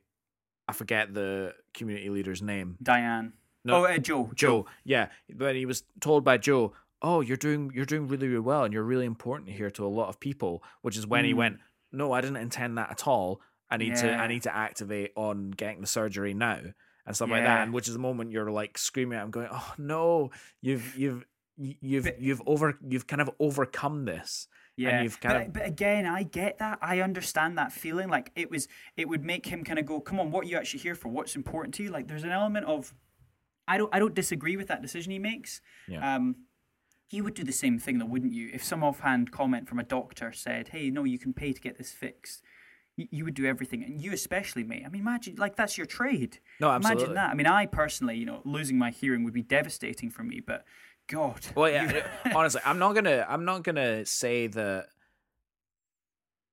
Speaker 2: i forget the community leader's name.
Speaker 1: Diane.
Speaker 2: No.
Speaker 1: oh uh, joe.
Speaker 2: Joe yeah. But he was told by joe oh you're doing you're doing really really well and you're really important here to a lot of people which is when he
Speaker 1: Mm.
Speaker 2: went no i didn't intend that at all. I need to i need to activate on getting the surgery now and stuff like that and which is the moment you're like screaming i'm going oh no you've you've you've you've over you've kind of overcome this
Speaker 1: yeah
Speaker 2: you've kind
Speaker 1: but,
Speaker 2: of-
Speaker 1: but again i get that i understand that feeling like it was it would make him kind of go come on what are you actually here for? What's important to you? Like there's an element of i don't i don't disagree with that decision he makes
Speaker 2: Yeah.
Speaker 1: um you would do the same thing though wouldn't you? If some offhand comment from a doctor said hey no you can pay to get this fixed you, you would do everything and you especially mate i mean imagine like that's your trade
Speaker 2: No, absolutely.
Speaker 1: imagine that i mean i personally you know losing my hearing would be devastating for me but god
Speaker 2: well yeah (laughs) honestly i'm not gonna i'm not gonna say that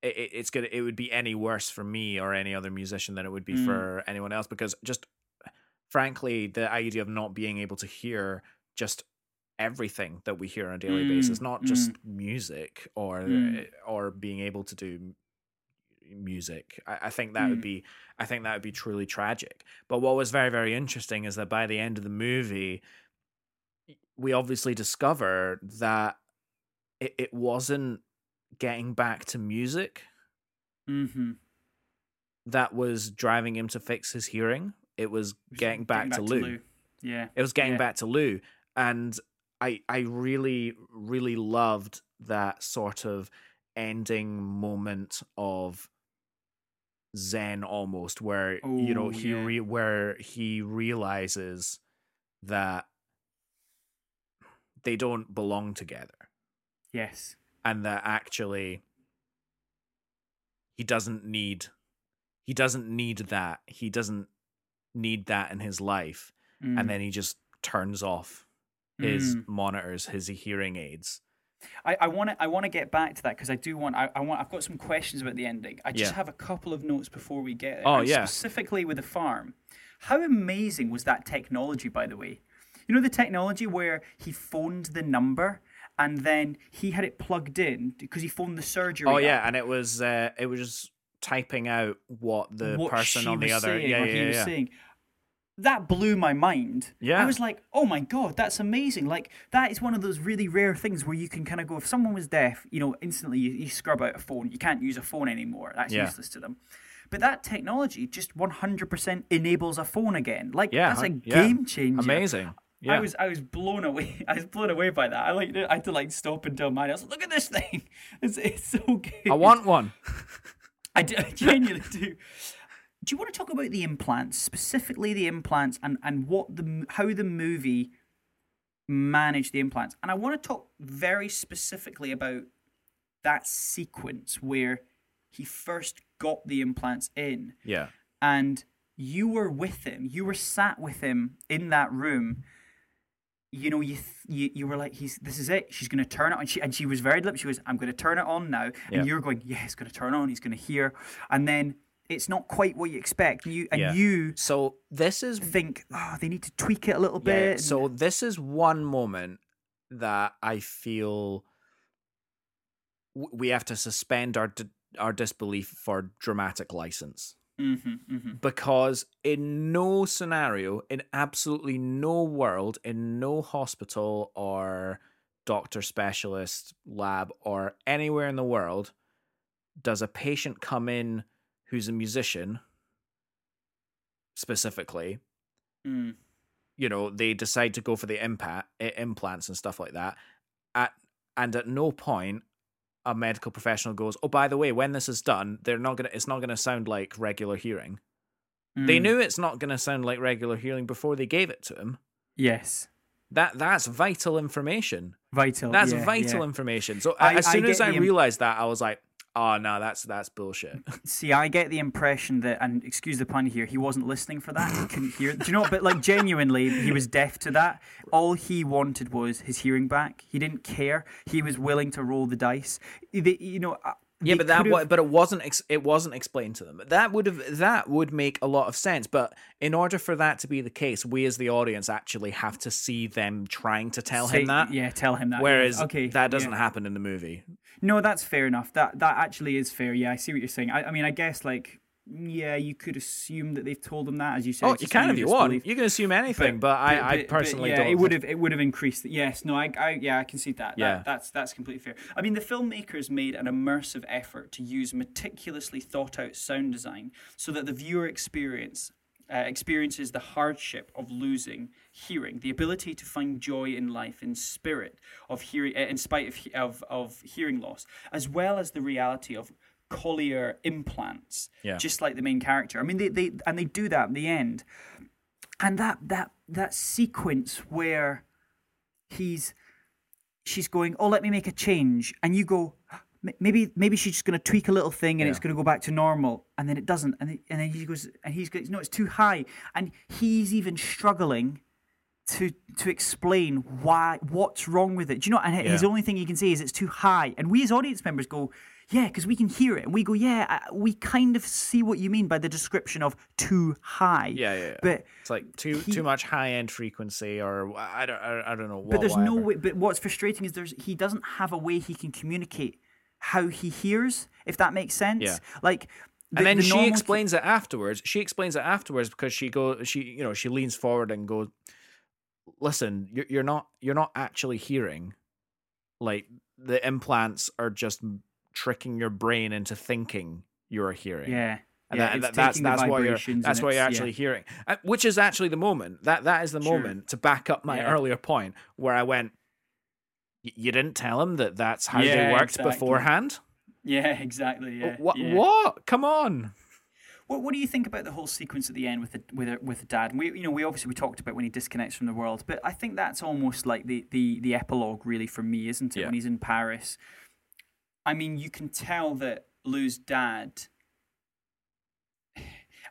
Speaker 2: it, it- it's gonna it would be any worse for me or any other musician than it would be
Speaker 1: Mm.
Speaker 2: for anyone else because just frankly the idea of not being able to hear just everything that we hear on a daily
Speaker 1: Mm,
Speaker 2: basis not just music or
Speaker 1: Mm.
Speaker 2: or being able to do music I, I think that would
Speaker 1: Mm.
Speaker 2: be i think that would be truly tragic but what was very very interesting is that by the end of the movie we obviously discover that it, it wasn't getting back to music
Speaker 1: mm-hmm.
Speaker 2: that was driving him to fix his hearing. It was getting back, to, Lou.
Speaker 1: yeah
Speaker 2: It was getting
Speaker 1: Yeah.
Speaker 2: back to Lou. And I I really, really loved that sort of ending moment of Zen almost where you know he
Speaker 1: yeah.
Speaker 2: re- where he realizes that they don't belong together.
Speaker 1: yes
Speaker 2: and that actually he doesn't need he doesn't need that he doesn't need that in his life
Speaker 1: Mm.
Speaker 2: and then he just turns off his
Speaker 1: Mm.
Speaker 2: monitors his hearing aids
Speaker 1: I, I want to I want to get back to that because I do want I, I want I've got some questions about the ending. I just
Speaker 2: Yeah.
Speaker 1: have a couple of notes before we get.
Speaker 2: Oh, yeah.
Speaker 1: Specifically with the farm, how amazing was that technology? By the way, you know the technology where he phoned the number and then he had it plugged in because he phoned the surgery.
Speaker 2: oh
Speaker 1: up.
Speaker 2: yeah and it was uh it was just typing out what the
Speaker 1: what
Speaker 2: person on the other yeah yeah
Speaker 1: he was
Speaker 2: yeah
Speaker 1: saying. That blew my mind.
Speaker 2: Yeah.
Speaker 1: I was like, oh my God, that's amazing. Like, that is one of those really rare things where you can kind of go, if someone was deaf, you know, instantly you, you scrub out a phone. You can't use a phone anymore. That's
Speaker 2: Yeah.
Speaker 1: useless to them. But that technology just 100% enables a phone again. Like,
Speaker 2: yeah
Speaker 1: that's a
Speaker 2: yeah.
Speaker 1: game changer.
Speaker 2: amazing yeah
Speaker 1: I was I was blown away. (laughs) I was blown away by that. I like I had to like stop and tell mine. I was like, look at this thing. (laughs) It's it's so (laughs) good.
Speaker 2: i want one
Speaker 1: I, do, I genuinely do. Do you want to talk about the implants, specifically the implants, and, and what the how the movie managed the implants? And I want to talk very specifically about that sequence where he first got the implants in,
Speaker 2: yeah
Speaker 1: and you were with him. You were sat with him in that room. You know, you th- you, you were like, "He's this is it. She's going to turn it on." She and she was very deliberate. She was, "I'm going to turn it on now," and
Speaker 2: Yeah.
Speaker 1: you're going, "Yeah, he's going to turn on. He's going to hear." And then it's not quite what you expect. You and
Speaker 2: Yeah.
Speaker 1: you
Speaker 2: So this is
Speaker 1: think, oh, they need to tweak it a little
Speaker 2: Yeah,
Speaker 1: bit. and-
Speaker 2: so this is one moment that I feel we have to suspend our our disbelief for dramatic license
Speaker 1: Mhm, mhm.
Speaker 2: because in no scenario, in absolutely no world, in no hospital or doctor specialist lab or anywhere in the world does a patient come in who's a musician specifically
Speaker 1: Mm.
Speaker 2: you know they decide to go for the impact implants and stuff like that at and at no point a medical professional goes oh by the way when this is done they're not gonna it's not gonna sound like regular hearing they
Speaker 1: Mm.
Speaker 2: knew it's not gonna sound like regular hearing before they gave it to him
Speaker 1: Yes.
Speaker 2: that that's vital information
Speaker 1: Vital.
Speaker 2: that's
Speaker 1: yeah,
Speaker 2: vital
Speaker 1: yeah.
Speaker 2: information so
Speaker 1: I-
Speaker 2: as
Speaker 1: I
Speaker 2: soon as i
Speaker 1: the im-
Speaker 2: realized that i was like oh no that's that's bullshit (laughs)
Speaker 1: See, I get the impression that, and excuse the pun here, he wasn't listening for that. He couldn't hear. Do you know? But like (laughs) genuinely, he was deaf to that. All he wanted was his hearing back. He didn't care. He was willing to roll the dice. You know.
Speaker 2: Yeah, but that
Speaker 1: could've-
Speaker 2: but it wasn't ex- it wasn't explained to them. That would have that would make a lot of sense. But in order for that to be the case, we as the audience actually have to see them trying to tell
Speaker 1: say-
Speaker 2: him that.
Speaker 1: Yeah, tell him that.
Speaker 2: Whereas
Speaker 1: okay,
Speaker 2: that doesn't
Speaker 1: yeah.
Speaker 2: happen in the movie.
Speaker 1: No, that's fair enough. That that actually is fair. Yeah, I see what you're saying. I, I mean, I guess like, yeah, you could assume that they've told them that, as you said.
Speaker 2: Oh, you can
Speaker 1: an
Speaker 2: if you want.
Speaker 1: disbelief.
Speaker 2: You can assume anything, but, I, I
Speaker 1: but-
Speaker 2: personally
Speaker 1: yeah,
Speaker 2: don't.
Speaker 1: it would have it would have increased. Yes, no, I, I yeah, I can see that.
Speaker 2: Yeah.
Speaker 1: that, that's that's completely fair. I mean, the filmmakers made an immersive effort to use meticulously thought out sound design so that the viewer experience. Uh, experiences the hardship of losing hearing, the ability to find joy in life in spirit of hearing, uh, in spite of, of of hearing loss, as well as the reality of cochlear implants,
Speaker 2: Yeah.
Speaker 1: just like the main character. I mean, they, they and they do that in the end. And that that that sequence where he's she's going oh let me make a change. And you go maybe maybe she's just going to tweak a little thing and it's going to go back to normal. And then it doesn't. And, then- and then he goes and he's no it's too high. And he's even struggling to to explain why what's wrong with it. Do you know and his only thing he can say is it's too high. And we as audience members go yeah because we can hear it and we go yeah I- we kind of see what you mean by the description of too high
Speaker 2: Yeah, yeah, yeah.
Speaker 1: but
Speaker 2: It's like too
Speaker 1: he-
Speaker 2: too much high end frequency, or I don't I, I don't know. What,
Speaker 1: but there's no way but what's frustrating is there's he doesn't have a way he can communicate how he hears if that makes sense
Speaker 2: Yeah.
Speaker 1: like the,
Speaker 2: and then
Speaker 1: the
Speaker 2: she explains it afterwards. She explains it afterwards because she goes, she you know, she leans forward and goes, "Listen, you're you're not you're not actually hearing. Like the implants are just tricking your brain into thinking you're hearing.
Speaker 1: yeah
Speaker 2: And,
Speaker 1: yeah,
Speaker 2: that, and that- that's that's what you're that's what you're
Speaker 1: it's- yeah.
Speaker 2: actually hearing, Uh, which is actually the moment that that is the
Speaker 1: Sure.
Speaker 2: moment to back up my
Speaker 1: Yeah.
Speaker 2: earlier point where I went. You didn't tell him that that's how they worked
Speaker 1: exactly.
Speaker 2: beforehand.
Speaker 1: yeah (laughs) exactly yeah,
Speaker 2: what?
Speaker 1: yeah.
Speaker 2: What? Come on.
Speaker 1: What, what do you think about the whole sequence at the end with the with the, with the dad? And we you know we obviously we talked about when he disconnects from the world, but I think that's almost like the the the epilogue really for me, isn't it?
Speaker 2: Yeah.
Speaker 1: When he's in Paris, I mean, you can tell that Lou's dad. (sighs)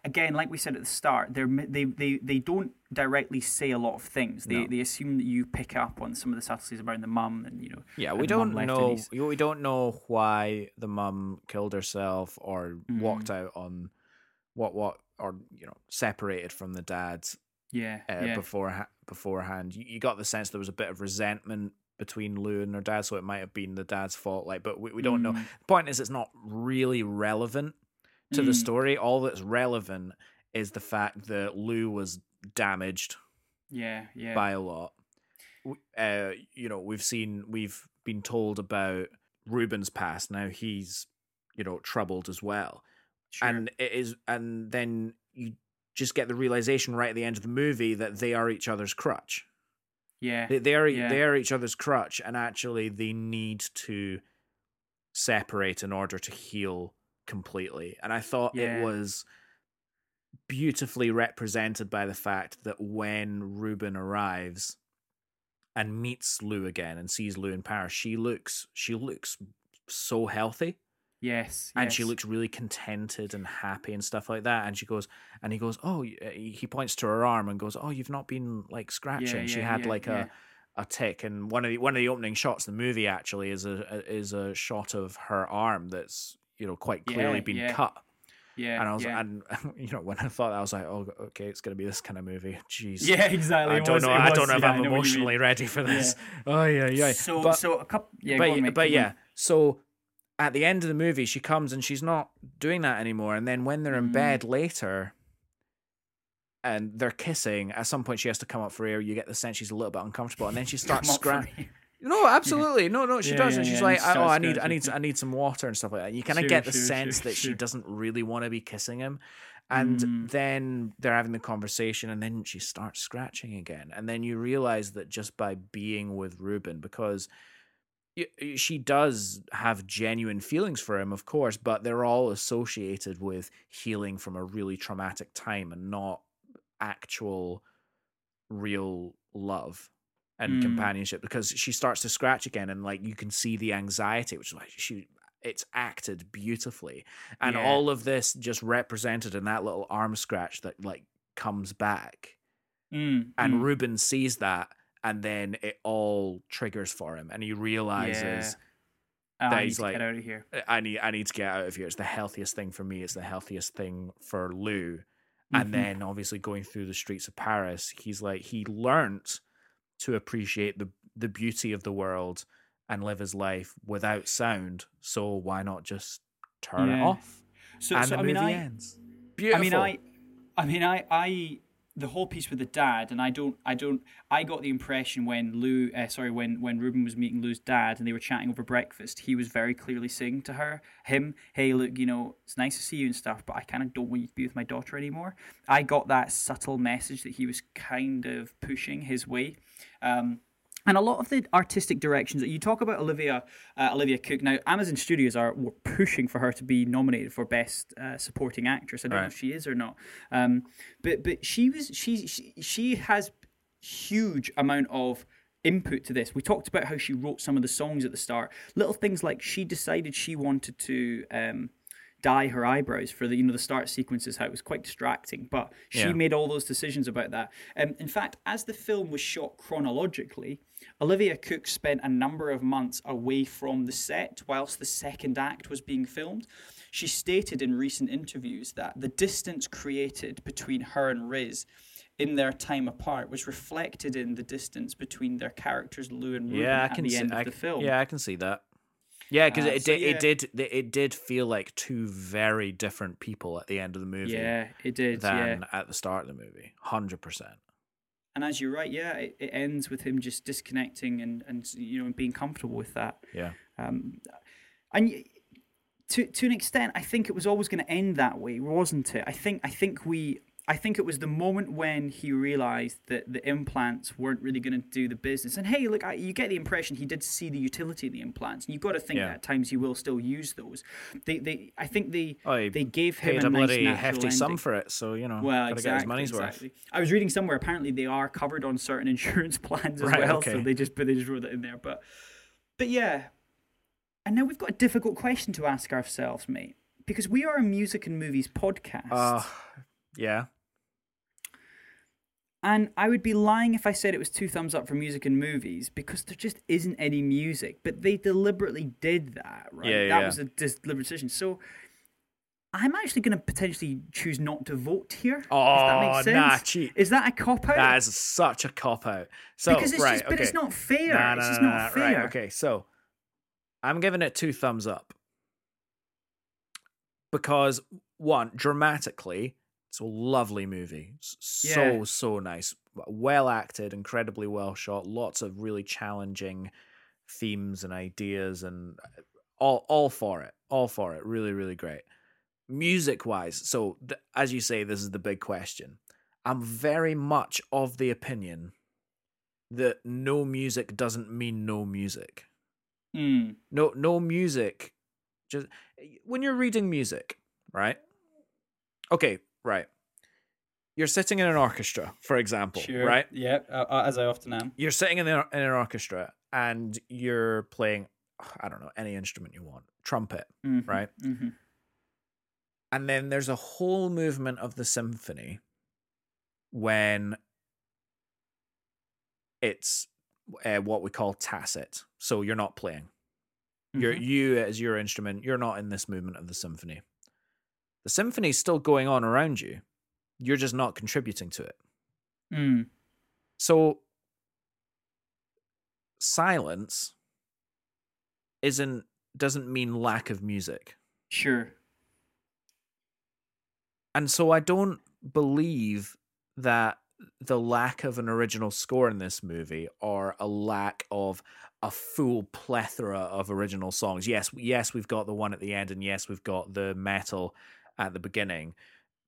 Speaker 1: Again, like we said at the start, they they they don't directly say a lot of things. They
Speaker 2: No.
Speaker 1: they assume that you pick up on some of the subtleties around the mum, and you know.
Speaker 2: Yeah, we don't know. We don't know why the mum killed herself or walked
Speaker 1: Mm.
Speaker 2: out on what what or you know separated from the dad
Speaker 1: Yeah,
Speaker 2: uh,
Speaker 1: yeah,
Speaker 2: before beforehand. You, you got the sense there was a bit of resentment between Lou and her dad, so it might have been the dad's fault. Like, but we, we don't know.
Speaker 1: Mm.
Speaker 2: The point is, it's not really relevant to the
Speaker 1: Mm.
Speaker 2: story. All that's relevant is the fact that Lou was damaged
Speaker 1: yeah, yeah.
Speaker 2: by a lot. Uh, you know, we've seen, we've been told about Ruben's past. Now he's, you know, troubled as well,
Speaker 1: Sure.
Speaker 2: and it is, and then you just get the realization right at the end of the movie that they are each other's crutch.
Speaker 1: Yeah,
Speaker 2: They, they are
Speaker 1: Yeah.
Speaker 2: they are each other's crutch, and actually they need to separate in order to heal completely. And I thought
Speaker 1: Yeah.
Speaker 2: it was beautifully represented by the fact that when Ruben arrives and meets Lou again and sees Lou in Paris, she looks she looks so healthy
Speaker 1: yes,
Speaker 2: and she looks really contented and happy and stuff like that and she goes and he goes oh uh, he points to her arm and goes oh you've not been like scratching she
Speaker 1: yeah,
Speaker 2: had
Speaker 1: yeah,
Speaker 2: like a a tick and one of the one of the opening shots of the movie actually is a, is a shot of her arm that's you know quite clearly
Speaker 1: Yeah,
Speaker 2: been
Speaker 1: yeah.
Speaker 2: cut
Speaker 1: yeah,
Speaker 2: and I was,
Speaker 1: yeah.
Speaker 2: and (laughs) you know, when I thought that, I was like, oh, okay, it's gonna be this kind of movie. Jeez.
Speaker 1: yeah, exactly.
Speaker 2: I
Speaker 1: it
Speaker 2: don't
Speaker 1: was-
Speaker 2: know. I
Speaker 1: was-
Speaker 2: don't know if I'm
Speaker 1: know what you mean.
Speaker 2: emotionally ready for this. Oh yeah, yeah.
Speaker 1: So,
Speaker 2: but,
Speaker 1: so a couple. Yeah,
Speaker 2: but,
Speaker 1: on,
Speaker 2: but yeah. So at the end of the movie, she comes and she's not doing that anymore. And then when they're in
Speaker 1: Mm.
Speaker 2: bed later, and they're kissing, at some point she has to come up for air. You get the sense she's a little bit uncomfortable, and then she (laughs) starts
Speaker 1: Come up for
Speaker 2: scratching. (laughs) No, absolutely. No, no, she
Speaker 1: Yeah,
Speaker 2: does.
Speaker 1: yeah,
Speaker 2: and she's
Speaker 1: yeah,
Speaker 2: like, oh, I need, I need, I need some water and stuff like that. You kind of
Speaker 1: Sure,
Speaker 2: get the
Speaker 1: sure,
Speaker 2: sense
Speaker 1: sure,
Speaker 2: that she doesn't really want to be kissing him. And
Speaker 1: Mm.
Speaker 2: then they're having the conversation, and then she starts scratching again. And then you realize that just by being with Ruben, because she does have genuine feelings for him, of course, but they're all associated with healing from a really traumatic time and not actual real love and
Speaker 1: Mm.
Speaker 2: companionship because she starts to scratch again and like you can see the anxiety which is like she it's acted beautifully and
Speaker 1: Yeah.
Speaker 2: all of this just represented in that little arm scratch that like comes back
Speaker 1: Mm,
Speaker 2: and
Speaker 1: mm.
Speaker 2: Ruben sees that and then it all triggers for him and he realizes
Speaker 1: Ah,
Speaker 2: that
Speaker 1: I need
Speaker 2: he's
Speaker 1: to
Speaker 2: like-
Speaker 1: get out of here.
Speaker 2: I need I need to get out of here. It's the healthiest thing for me. It's the healthiest thing for Lou. And
Speaker 1: Mhm.
Speaker 2: then obviously going through the streets of Paris, he's like he learnt to appreciate the the beauty of the world and live his life without sound. So why not just turn it off?
Speaker 1: So,
Speaker 2: and
Speaker 1: so
Speaker 2: the
Speaker 1: I mean,
Speaker 2: movie
Speaker 1: I,
Speaker 2: ends.
Speaker 1: I mean, I, I mean, I, I, the whole piece with the dad, and I don't, I don't, I got the impression when Lou, uh, sorry, when when Ruben was meeting Lou's dad and they were chatting over breakfast, he was very clearly saying to her, him, hey, look, you know, it's nice to see you and stuff, but I kind of don't want you to be with my daughter anymore. I got that subtle message that he was kind of pushing his way. Um, and a lot of the artistic directions that you talk about Olivia uh, Olivia Cooke now Amazon Studios are were pushing for her to be nominated for best uh, supporting actress. I don't know if she is or not. Um, but but she was she, she she has huge amount of input to this. We talked about how she wrote some of the songs at the start. Little things like she decided she wanted to um, dye her eyebrows for the you know the start sequences how it was quite distracting but she
Speaker 2: Yeah.
Speaker 1: made all those decisions about that. Um, in fact as the film was shot chronologically olivia cooke spent a number of months away from the set whilst the second act was being filmed she stated in recent interviews that the distance created between her and riz in their time apart was reflected in the distance between their characters lou and Ruben
Speaker 2: yeah, I
Speaker 1: at
Speaker 2: can
Speaker 1: the
Speaker 2: see.
Speaker 1: end
Speaker 2: I,
Speaker 1: of the film
Speaker 2: Yeah, I can see that. Yeah, because
Speaker 1: Uh,
Speaker 2: it
Speaker 1: so
Speaker 2: did.
Speaker 1: yeah.
Speaker 2: It did. It did feel like two very different people at the end of the movie
Speaker 1: yeah it did yeah
Speaker 2: at the start of the movie. Hundred percent.
Speaker 1: And as you're right, yeah, it, it ends with him just disconnecting and, and you know and being comfortable with that.
Speaker 2: Yeah.
Speaker 1: Um, and y- to to an extent, I think it was always going to end that way, wasn't it? I think I think we I think it was the moment when he realized that the implants weren't really going to do the business. And hey, look, I, you get the impression he did see the utility of the implants. And you've got to think
Speaker 2: Yeah.
Speaker 1: that at times he will still use those. They they I think they
Speaker 2: Oh,
Speaker 1: they gave him a
Speaker 2: a
Speaker 1: nice
Speaker 2: bloody hefty sum for it, so you know,
Speaker 1: Well, exactly,
Speaker 2: get his money's
Speaker 1: exactly. I was reading somewhere apparently they are covered on certain (laughs) insurance plans as
Speaker 2: Right,
Speaker 1: well,
Speaker 2: okay.
Speaker 1: so they just but they just wrote that in there. But but yeah, and now we've got a difficult question to ask ourselves, mate, because we are a music and movies podcast.
Speaker 2: Uh, yeah.
Speaker 1: And I would be lying if I said it was two thumbs up for music and movies because there just isn't any music. But they deliberately did that, right?
Speaker 2: Yeah,
Speaker 1: that
Speaker 2: yeah.
Speaker 1: was a deliberate decision. So. I'm actually going to potentially choose not to vote here. Oh, if that makes sense.
Speaker 2: nah, cheat.
Speaker 1: Is that a cop out?
Speaker 2: That is such a cop out. So
Speaker 1: because it's
Speaker 2: right,
Speaker 1: just, but it's not fair.
Speaker 2: Nah,
Speaker 1: it's just
Speaker 2: nah,
Speaker 1: not
Speaker 2: nah,
Speaker 1: fair.
Speaker 2: Right, okay, so I'm giving it two thumbs up because one, dramatically, it's a lovely movie. S- So
Speaker 1: Yeah.
Speaker 2: so nice, well acted, incredibly well shot. Lots of really challenging themes and ideas, and uh, all all for it. All for it. Really, really great. Music wise, so th- as you say, this is the big question. I'm very much of the opinion that no music doesn't mean no music.
Speaker 1: Mm,
Speaker 2: No no music just when you're reading music, right? Okay, right. You're sitting in an orchestra, for example, sure. right?
Speaker 1: Yeah, uh, as I often am.
Speaker 2: You're sitting in, a, in an orchestra and you're playing I don't know, any instrument you want, trumpet,
Speaker 1: Mhm,
Speaker 2: right?
Speaker 1: mhm.
Speaker 2: And then there's a whole movement of the symphony when it's uh, what we call tacit. So you're not playing. You're
Speaker 1: Mhm.
Speaker 2: you as your instrument. You're not in this movement of the symphony. The symphony's still going on around you. You're just not contributing to it.
Speaker 1: Mm.
Speaker 2: So silence isn't doesn't mean lack of music.
Speaker 1: Sure.
Speaker 2: And so I don't believe that the lack of an original score in this movie or a lack of a full plethora of original songs. Yes, yes, we've got the one at the end and yes, we've got the metal at the beginning.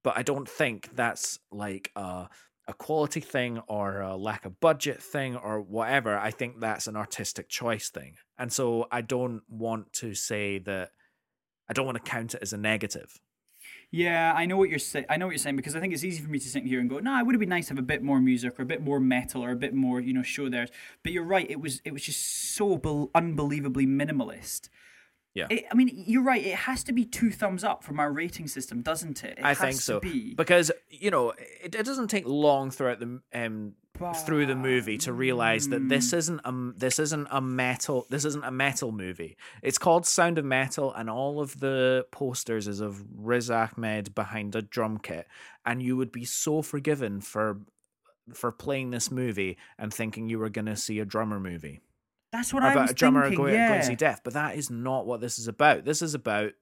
Speaker 2: But I don't think that's like a, a quality thing or a lack of budget thing or whatever. I think that's an artistic choice thing. And so I don't want to say that I don't want to count it as a negative.
Speaker 1: Yeah, I know what you're saying. I know what you're saying because I think it's easy for me to sit here and go, "No, it would have been nice to have a bit more music or a bit more metal or a bit more, you know, show there." But you're right. It was it was just so be- unbelievably minimalist.
Speaker 2: Yeah.
Speaker 1: It, I mean, you're right. It has to be two thumbs up from our rating system, doesn't it? it
Speaker 2: I
Speaker 1: has
Speaker 2: think
Speaker 1: to
Speaker 2: so
Speaker 1: Be.
Speaker 2: because you know it, it doesn't take long throughout the um through the movie to realize that this isn't a this isn't a metal this isn't a metal movie. It's called Sound of Metal, and all of the posters is of Riz Ahmed behind a drum kit, and you would be so forgiven for for playing this movie and thinking you were going to see a drummer movie
Speaker 1: That's what I
Speaker 2: about
Speaker 1: was
Speaker 2: a drummer
Speaker 1: thinking.
Speaker 2: going,
Speaker 1: yeah.
Speaker 2: going to see deaf. But that is not what this is about. This is about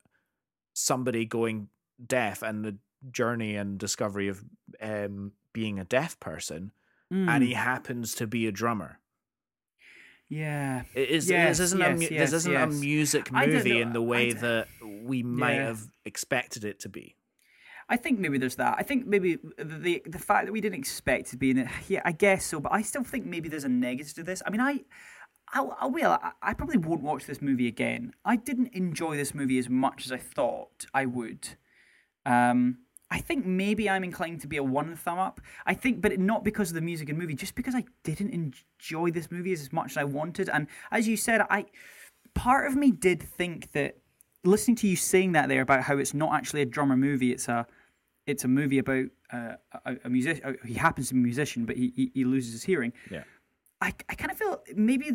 Speaker 2: somebody going deaf and the journey and discovery of um, being a deaf person, and he
Speaker 1: Mm,
Speaker 2: happens to be a drummer.
Speaker 1: yeah.
Speaker 2: It is
Speaker 1: Yes,
Speaker 2: this isn't a
Speaker 1: yes,
Speaker 2: mu-
Speaker 1: yes,
Speaker 2: this isn't a music movie in the way that we might
Speaker 1: Yeah.
Speaker 2: have expected it to be.
Speaker 1: I think maybe there's that. I think maybe the the fact that we didn't expect to be in it. Yeah, I guess so. But I still think maybe there's a negative to this. I mean, I, I, I will. I, I probably won't watch this movie again. I didn't enjoy this movie as much as I thought I would. Um, I think maybe I'm inclined to be a one thumb up. I think, but not because of the music and movie, just because I didn't enjoy this movie as much as I wanted. And as you said, I part of me did think that listening to you saying that there about how it's not actually a drummer movie, it's a it's a movie about uh, a, a musician. He happens to be a musician, but he, he, he loses his hearing.
Speaker 2: Yeah.
Speaker 1: I, I kind of feel maybe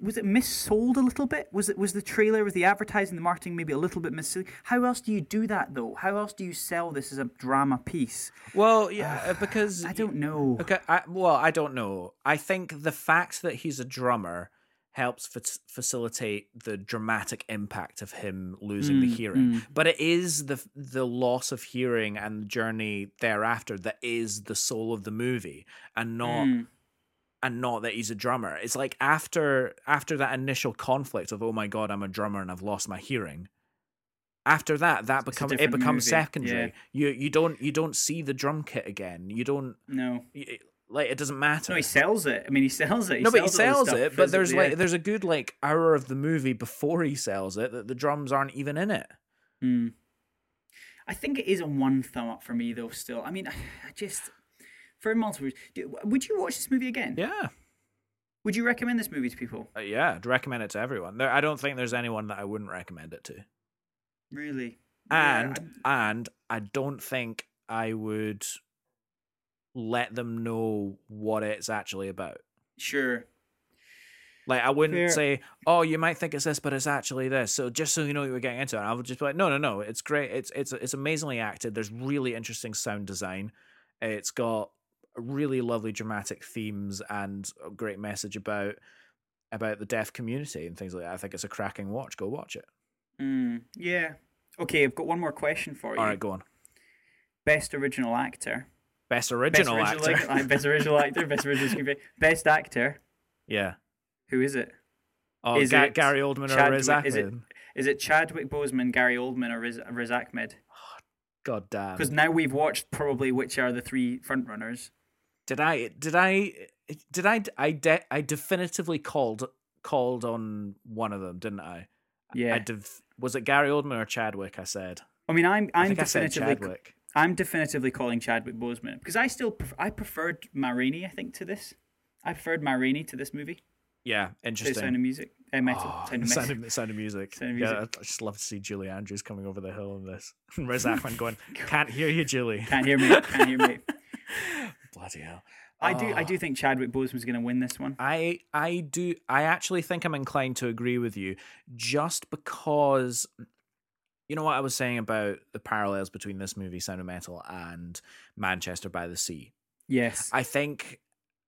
Speaker 1: was it missold a little bit? Was it was the trailer, was the advertising, the marketing maybe a little bit missold? How else do you do that though? How else do you sell this as a drama piece?
Speaker 2: Well, yeah, uh, because
Speaker 1: I don't know.
Speaker 2: Okay, I, well, I don't know. I think the fact that he's a drummer helps fa- facilitate the dramatic impact of him losing the
Speaker 1: Mm,
Speaker 2: hearing. But it is the the loss of hearing and the journey thereafter that is the soul of the movie, and not
Speaker 1: Mm.
Speaker 2: And not that he's a drummer. It's like after after that initial conflict of oh my god, I'm a drummer and I've lost my hearing. After that, that becomes it becomes
Speaker 1: movie,
Speaker 2: secondary.
Speaker 1: yeah.
Speaker 2: You you don't you don't see the drum kit again. You don't
Speaker 1: No.
Speaker 2: y- like it doesn't matter.
Speaker 1: No, he sells it. I mean, he sells it. He
Speaker 2: no, but he
Speaker 1: sells
Speaker 2: sells it. But there's like there's a good like hour of the movie before he sells it that the drums aren't even in it.
Speaker 1: yeah. Mm. I think it is a one thumb up for me though. Still, I mean, (sighs) I just for multiple. Would you watch this movie again?
Speaker 2: Yeah,
Speaker 1: Would you recommend this movie to people?
Speaker 2: Uh, yeah. I'd recommend it to everyone. There, I don't think there's anyone that I wouldn't recommend it to.
Speaker 1: Really? Yeah,
Speaker 2: And and I don't think I would let them know what it's actually about.
Speaker 1: Sure.
Speaker 2: Like I wouldn't
Speaker 1: Fair.
Speaker 2: say, "Oh, you might think it's this, but it's actually this." So just so you know, you're getting into it. I would just be like, "No, no, no. It's great. It's it's it's amazingly acted. There's really interesting sound design. It's got really lovely dramatic themes and a great message about about the deaf community and things like that. I think it's a cracking watch. Go watch it.
Speaker 1: Mm, yeah. Okay, I've got one more question for you.
Speaker 2: All right, go on.
Speaker 1: Best original actor.
Speaker 2: Best original,
Speaker 1: best
Speaker 2: actor.
Speaker 1: Best original actor. Best original screenplay. (laughs) Best actor.
Speaker 2: yeah.
Speaker 1: Who is it?
Speaker 2: Oh,
Speaker 1: Is
Speaker 2: Ga-
Speaker 1: it
Speaker 2: Gary Oldman or Riz
Speaker 1: is it-
Speaker 2: Ahmed.
Speaker 1: Is it Chadwick Boseman, Gary Oldman, or Riz, Riz Ahmed?
Speaker 2: God damn.
Speaker 1: Because now we've watched probably which are the three frontrunners.
Speaker 2: Did I did I did I I de- I definitively called called on one of them, didn't I?
Speaker 1: Yeah.
Speaker 2: I def- was it Gary Oldman or Chadwick? I said.
Speaker 1: I mean, I'm I'm
Speaker 2: think I said
Speaker 1: definitively
Speaker 2: Chadwick.
Speaker 1: I'm definitively calling Chadwick Boseman because I still pref- I preferred Ma Rainey. I think to this. I preferred Ma Rainey to this movie.
Speaker 2: Yeah,
Speaker 1: To
Speaker 2: interesting.
Speaker 1: Sound of Music, uh, metal,
Speaker 2: Oh,
Speaker 1: sound of
Speaker 2: sound,
Speaker 1: metal.
Speaker 2: of, sound of music.
Speaker 1: Sound of
Speaker 2: Yeah,
Speaker 1: Music.
Speaker 2: I just love to see Julie Andrews coming over the hill in this. (laughs) (laughs) And Riz Ahmed going, "Can't hear you, Julie."
Speaker 1: Can't hear me. Can't hear me. (laughs)
Speaker 2: Bloody hell.
Speaker 1: I do. I
Speaker 2: Oh.
Speaker 1: do think Chadwick Boseman's going to win this one.
Speaker 2: I I do I actually think I'm inclined to agree with you just because you know what I was saying about the parallels between this movie, Sound of Metal, and Manchester by the Sea.
Speaker 1: Yes.
Speaker 2: I think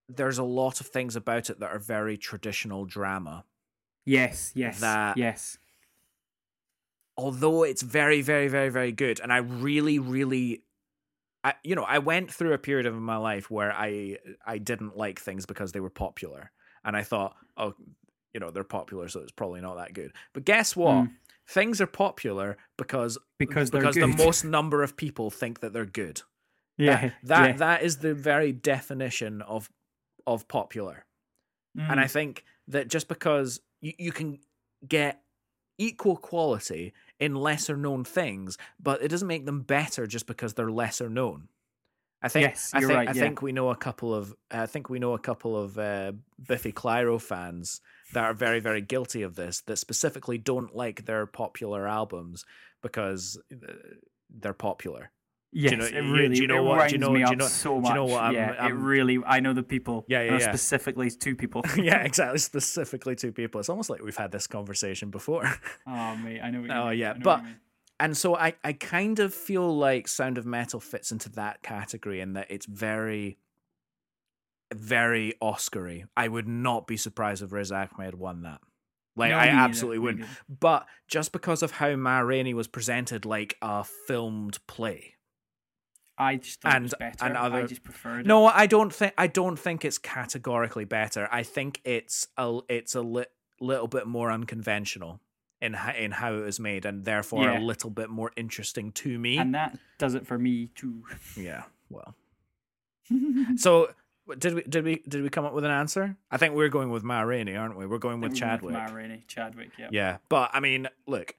Speaker 2: there's a lot of things about it that are very traditional drama.
Speaker 1: yes. Yes.
Speaker 2: that-
Speaker 1: yes.
Speaker 2: although it's very very very very good and i really really I, you know i went through a period of my life where i i didn't like things because they were popular and i thought oh you know they're popular so it's probably not that good but guess what
Speaker 1: Mm.
Speaker 2: things are popular because
Speaker 1: Because
Speaker 2: because
Speaker 1: good.
Speaker 2: the most number of people think that they're good (laughs)
Speaker 1: Yeah.
Speaker 2: that that,
Speaker 1: yeah.
Speaker 2: that is the very definition of of popular and I
Speaker 1: Mm.
Speaker 2: think that just because you, you can get equal quality in lesser known things, but it doesn't make them better just because they're lesser known. I think
Speaker 1: Yes,
Speaker 2: I
Speaker 1: you're
Speaker 2: think
Speaker 1: right,
Speaker 2: I
Speaker 1: yeah.
Speaker 2: think we know a couple of I think we know a couple of uh, Biffy Clyro fans that are very very guilty of this that specifically don't like their popular albums because uh, they're popular.
Speaker 1: Yes,
Speaker 2: you know-
Speaker 1: it really
Speaker 2: do you know
Speaker 1: it
Speaker 2: what- do you know-
Speaker 1: me
Speaker 2: do you know-
Speaker 1: so much.
Speaker 2: do you know what I'm-
Speaker 1: yeah,
Speaker 2: I'm-
Speaker 1: it really. I know the people.
Speaker 2: Yeah, yeah, yeah.
Speaker 1: Specifically, two people. (laughs)
Speaker 2: yeah, (laughs) exactly. Specifically, two people. It's almost like we've had this conversation before. (laughs)
Speaker 1: oh mate, I know.
Speaker 2: Oh,
Speaker 1: mean.
Speaker 2: yeah,
Speaker 1: I know what
Speaker 2: but- and so I, I kind of feel like Sound of Metal fits into that category in that it's very, very Oscary. I would not be surprised if Riz Ahmed won that. Like
Speaker 1: No,
Speaker 2: I absolutely wouldn't. But just because of how Ma Rainey was presented like a filmed play.
Speaker 1: I just it
Speaker 2: and-
Speaker 1: was better.
Speaker 2: and
Speaker 1: I
Speaker 2: other-
Speaker 1: just preferred. it.
Speaker 2: No, I don't think I don't think it's categorically better. I think it's a it's a li- little bit more unconventional in how, in how it was made, and therefore
Speaker 1: Yeah.
Speaker 2: a little bit more interesting to me.
Speaker 1: and that does it for me too. (laughs)
Speaker 2: Yeah. Well. So did we did we did we come up with an answer? I think we're going with Ma Rainey, aren't we? We're going with Chadwick.
Speaker 1: Ma Rainey, Chadwick. Yeah.
Speaker 2: Yeah, but I mean, look,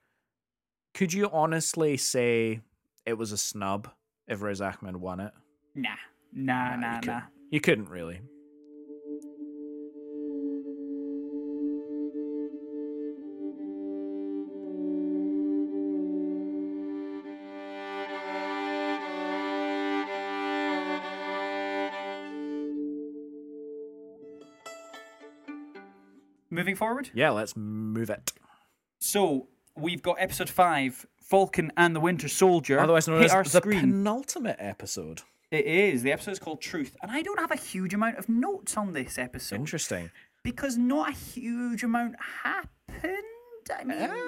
Speaker 2: could you honestly say it was a snub if Riz Ahmed won it?
Speaker 1: Nah, nah,
Speaker 2: Nah,
Speaker 1: nah,
Speaker 2: you
Speaker 1: nah.
Speaker 2: couldn't. You couldn't really.
Speaker 1: Moving forward.
Speaker 2: Yeah, let's move it.
Speaker 1: So we've got episode five, Falcon and the Winter Soldier.
Speaker 2: Otherwise known
Speaker 1: hit
Speaker 2: as
Speaker 1: our
Speaker 2: the
Speaker 1: screen.
Speaker 2: penultimate episode.
Speaker 1: It is. The episode is called Truth, and I don't have a huge amount of notes on this episode
Speaker 2: Interesting.
Speaker 1: because not a huge amount happened. I mean,
Speaker 2: Um,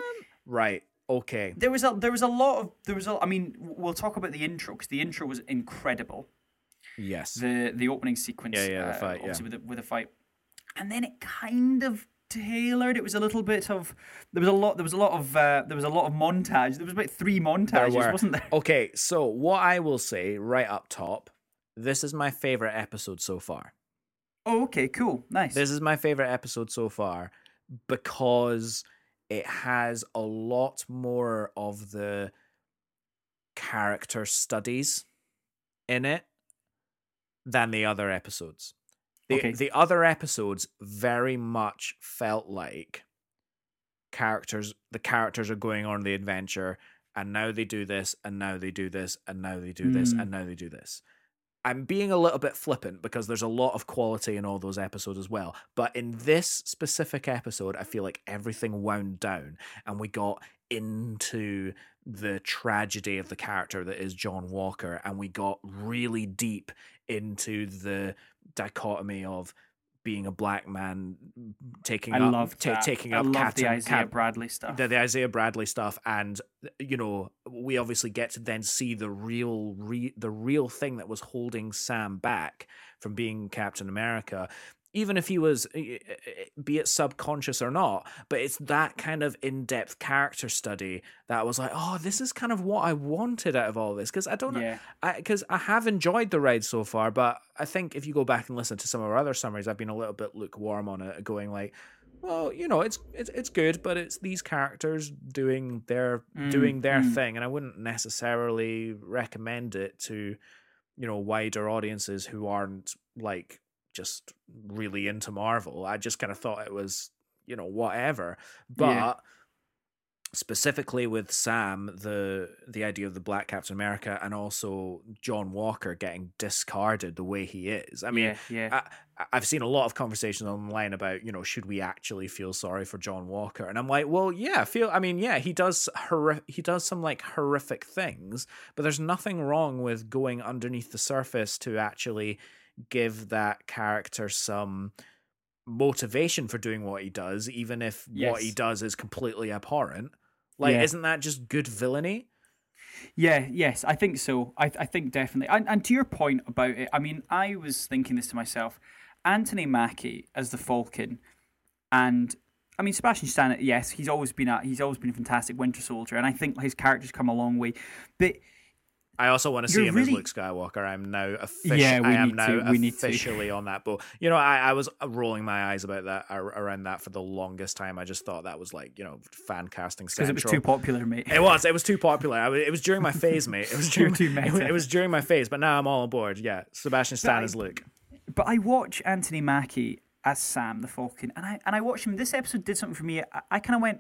Speaker 2: right. Okay.
Speaker 1: there was a there was a lot of there was a. I mean, we'll talk about the intro because the intro was incredible.
Speaker 2: Yes.
Speaker 1: The the opening sequence.
Speaker 2: Yeah, yeah, the
Speaker 1: uh,
Speaker 2: fight, yeah.
Speaker 1: With the, with the fight, and then it kind of tailored. It was a little bit of there was a lot there was a lot of uh, there was a lot of montage. There was about three montages,
Speaker 2: were.
Speaker 1: wasn't there? (laughs)
Speaker 2: Okay, so what I will say right up top, this is my favorite episode so far.
Speaker 1: Oh, okay, cool, nice.
Speaker 2: This is my favorite episode so far because it has a lot more of the character studies in it than the other episodes. The,
Speaker 1: Okay.
Speaker 2: the other episodes very much felt like characters the characters are going on the adventure and now they do this and now they do this and now they do this
Speaker 1: Mm.
Speaker 2: and now they do this i'm being a little bit flippant because there's a lot of quality in all those episodes as well but in this specific episode i feel like everything wound down and we got into the tragedy of the character that is john walker and we got really deep into the dichotomy of being a black man taking
Speaker 1: I
Speaker 2: up
Speaker 1: that.
Speaker 2: taking
Speaker 1: I
Speaker 2: up
Speaker 1: love the Isaiah
Speaker 2: Cap-
Speaker 1: Bradley stuff.
Speaker 2: the, the Isaiah Bradley stuff, and you know, we obviously get to then see the real, re- the real thing that was holding Sam back from being Captain America. Even if he was, eh, eh, eh, be it subconscious or not, but it's that kind of in-depth character study that was like, oh, this is kind of what I wanted out of all this because I don't know
Speaker 1: yeah,
Speaker 2: because I, have enjoyed the ride so far, but I think if you go back and listen to some of our other summaries, I've been a little bit lukewarm on it, going like, well, you know, it's it's it's good, but it's these characters doing their
Speaker 1: Mm,
Speaker 2: doing their
Speaker 1: mm.
Speaker 2: thing, and I wouldn't necessarily recommend it to, you know, wider audiences who aren't like just really into Marvel. I just kind of thought it was, you know, whatever, but.
Speaker 1: Yeah.
Speaker 2: specifically with Sam, the the idea of the Black Captain America, and also John Walker getting discarded the way he is. I mean,
Speaker 1: yeah, yeah.
Speaker 2: I, I've seen a lot of conversations online about you know should we actually feel sorry for John Walker, and I'm like, well, yeah, feel. I mean, yeah, he does horri- he does some like horrific things, but there's nothing wrong with going underneath the surface to actually give that character some motivation for doing what he does, even if what he does is completely abhorrent. Like,
Speaker 1: Yeah.
Speaker 2: isn't that just good villainy?
Speaker 1: Yeah, yes, I think so. I, I think definitely. And, and to your point about it, I mean, I was thinking this to myself. Anthony Mackie as the Falcon, and I mean Sebastian Stan. Yes, he's always been a he's always been a fantastic Winter Soldier, and I think his character's come a long way. But
Speaker 2: I also want to see
Speaker 1: You're
Speaker 2: him as Luke Skywalker. I'm now officially.
Speaker 1: Yeah,
Speaker 2: I am now
Speaker 1: to,
Speaker 2: officially on that boat. You know, I, I was uh, rolling my eyes about that around that for the longest time. I just thought that was like you know fan casting
Speaker 1: because it was too popular, mate.
Speaker 2: It was. It was too popular. I was, it was during my phase, mate. It was (laughs) during.
Speaker 1: too meta.
Speaker 2: it was during my phase, but now I'm all aboard. Yeah, Sebastian Stan
Speaker 1: I-
Speaker 2: as Luke.
Speaker 1: But I watch Anthony Mackie as Sam the Falcon, and I and I watched him. This episode did something for me. I, I kind of went,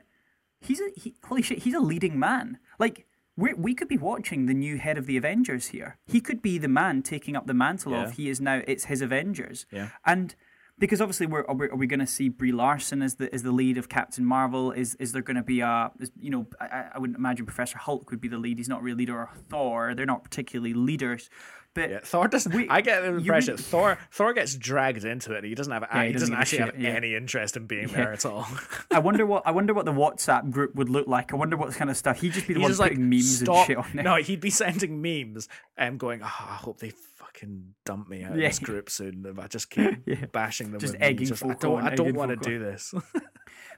Speaker 1: he's a he, holy shit. He's a leading man. Like we we could be watching the new head of the Avengers here. He could be the man taking up the mantle
Speaker 2: Yeah.
Speaker 1: of he is now. It's his Avengers.
Speaker 2: Yeah.
Speaker 1: And because obviously we're are we, are we going to see Brie Larson as the as the lead of Captain Marvel? Is is there going to be a is, you know I, I- wouldn't imagine Professor Hulk would be the lead. He's not really a leader or Thor. They're not particularly leaders. But
Speaker 2: Yeah, Thor doesn't.
Speaker 1: We-
Speaker 2: I get the impression
Speaker 1: really-
Speaker 2: Thor Thor gets dragged into it. He doesn't have.
Speaker 1: Yeah,
Speaker 2: he,
Speaker 1: he
Speaker 2: doesn't,
Speaker 1: doesn't
Speaker 2: actually have
Speaker 1: yeah.
Speaker 2: any interest in being there at all. (laughs)
Speaker 1: I wonder what I wonder what the WhatsApp group would look like. I wonder what kind of stuff he'd just be the
Speaker 2: He's
Speaker 1: one
Speaker 2: just like
Speaker 1: putting memes
Speaker 2: stop.
Speaker 1: and shit on there.
Speaker 2: No, he'd be sending memes and going, oh, I hope they fucking dump me out of
Speaker 1: Yeah. (laughs)
Speaker 2: this group soon. If I just keep (laughs)
Speaker 1: Yeah.
Speaker 2: bashing them,
Speaker 1: Just egging
Speaker 2: Just, I don't. I don't want to do this. (laughs)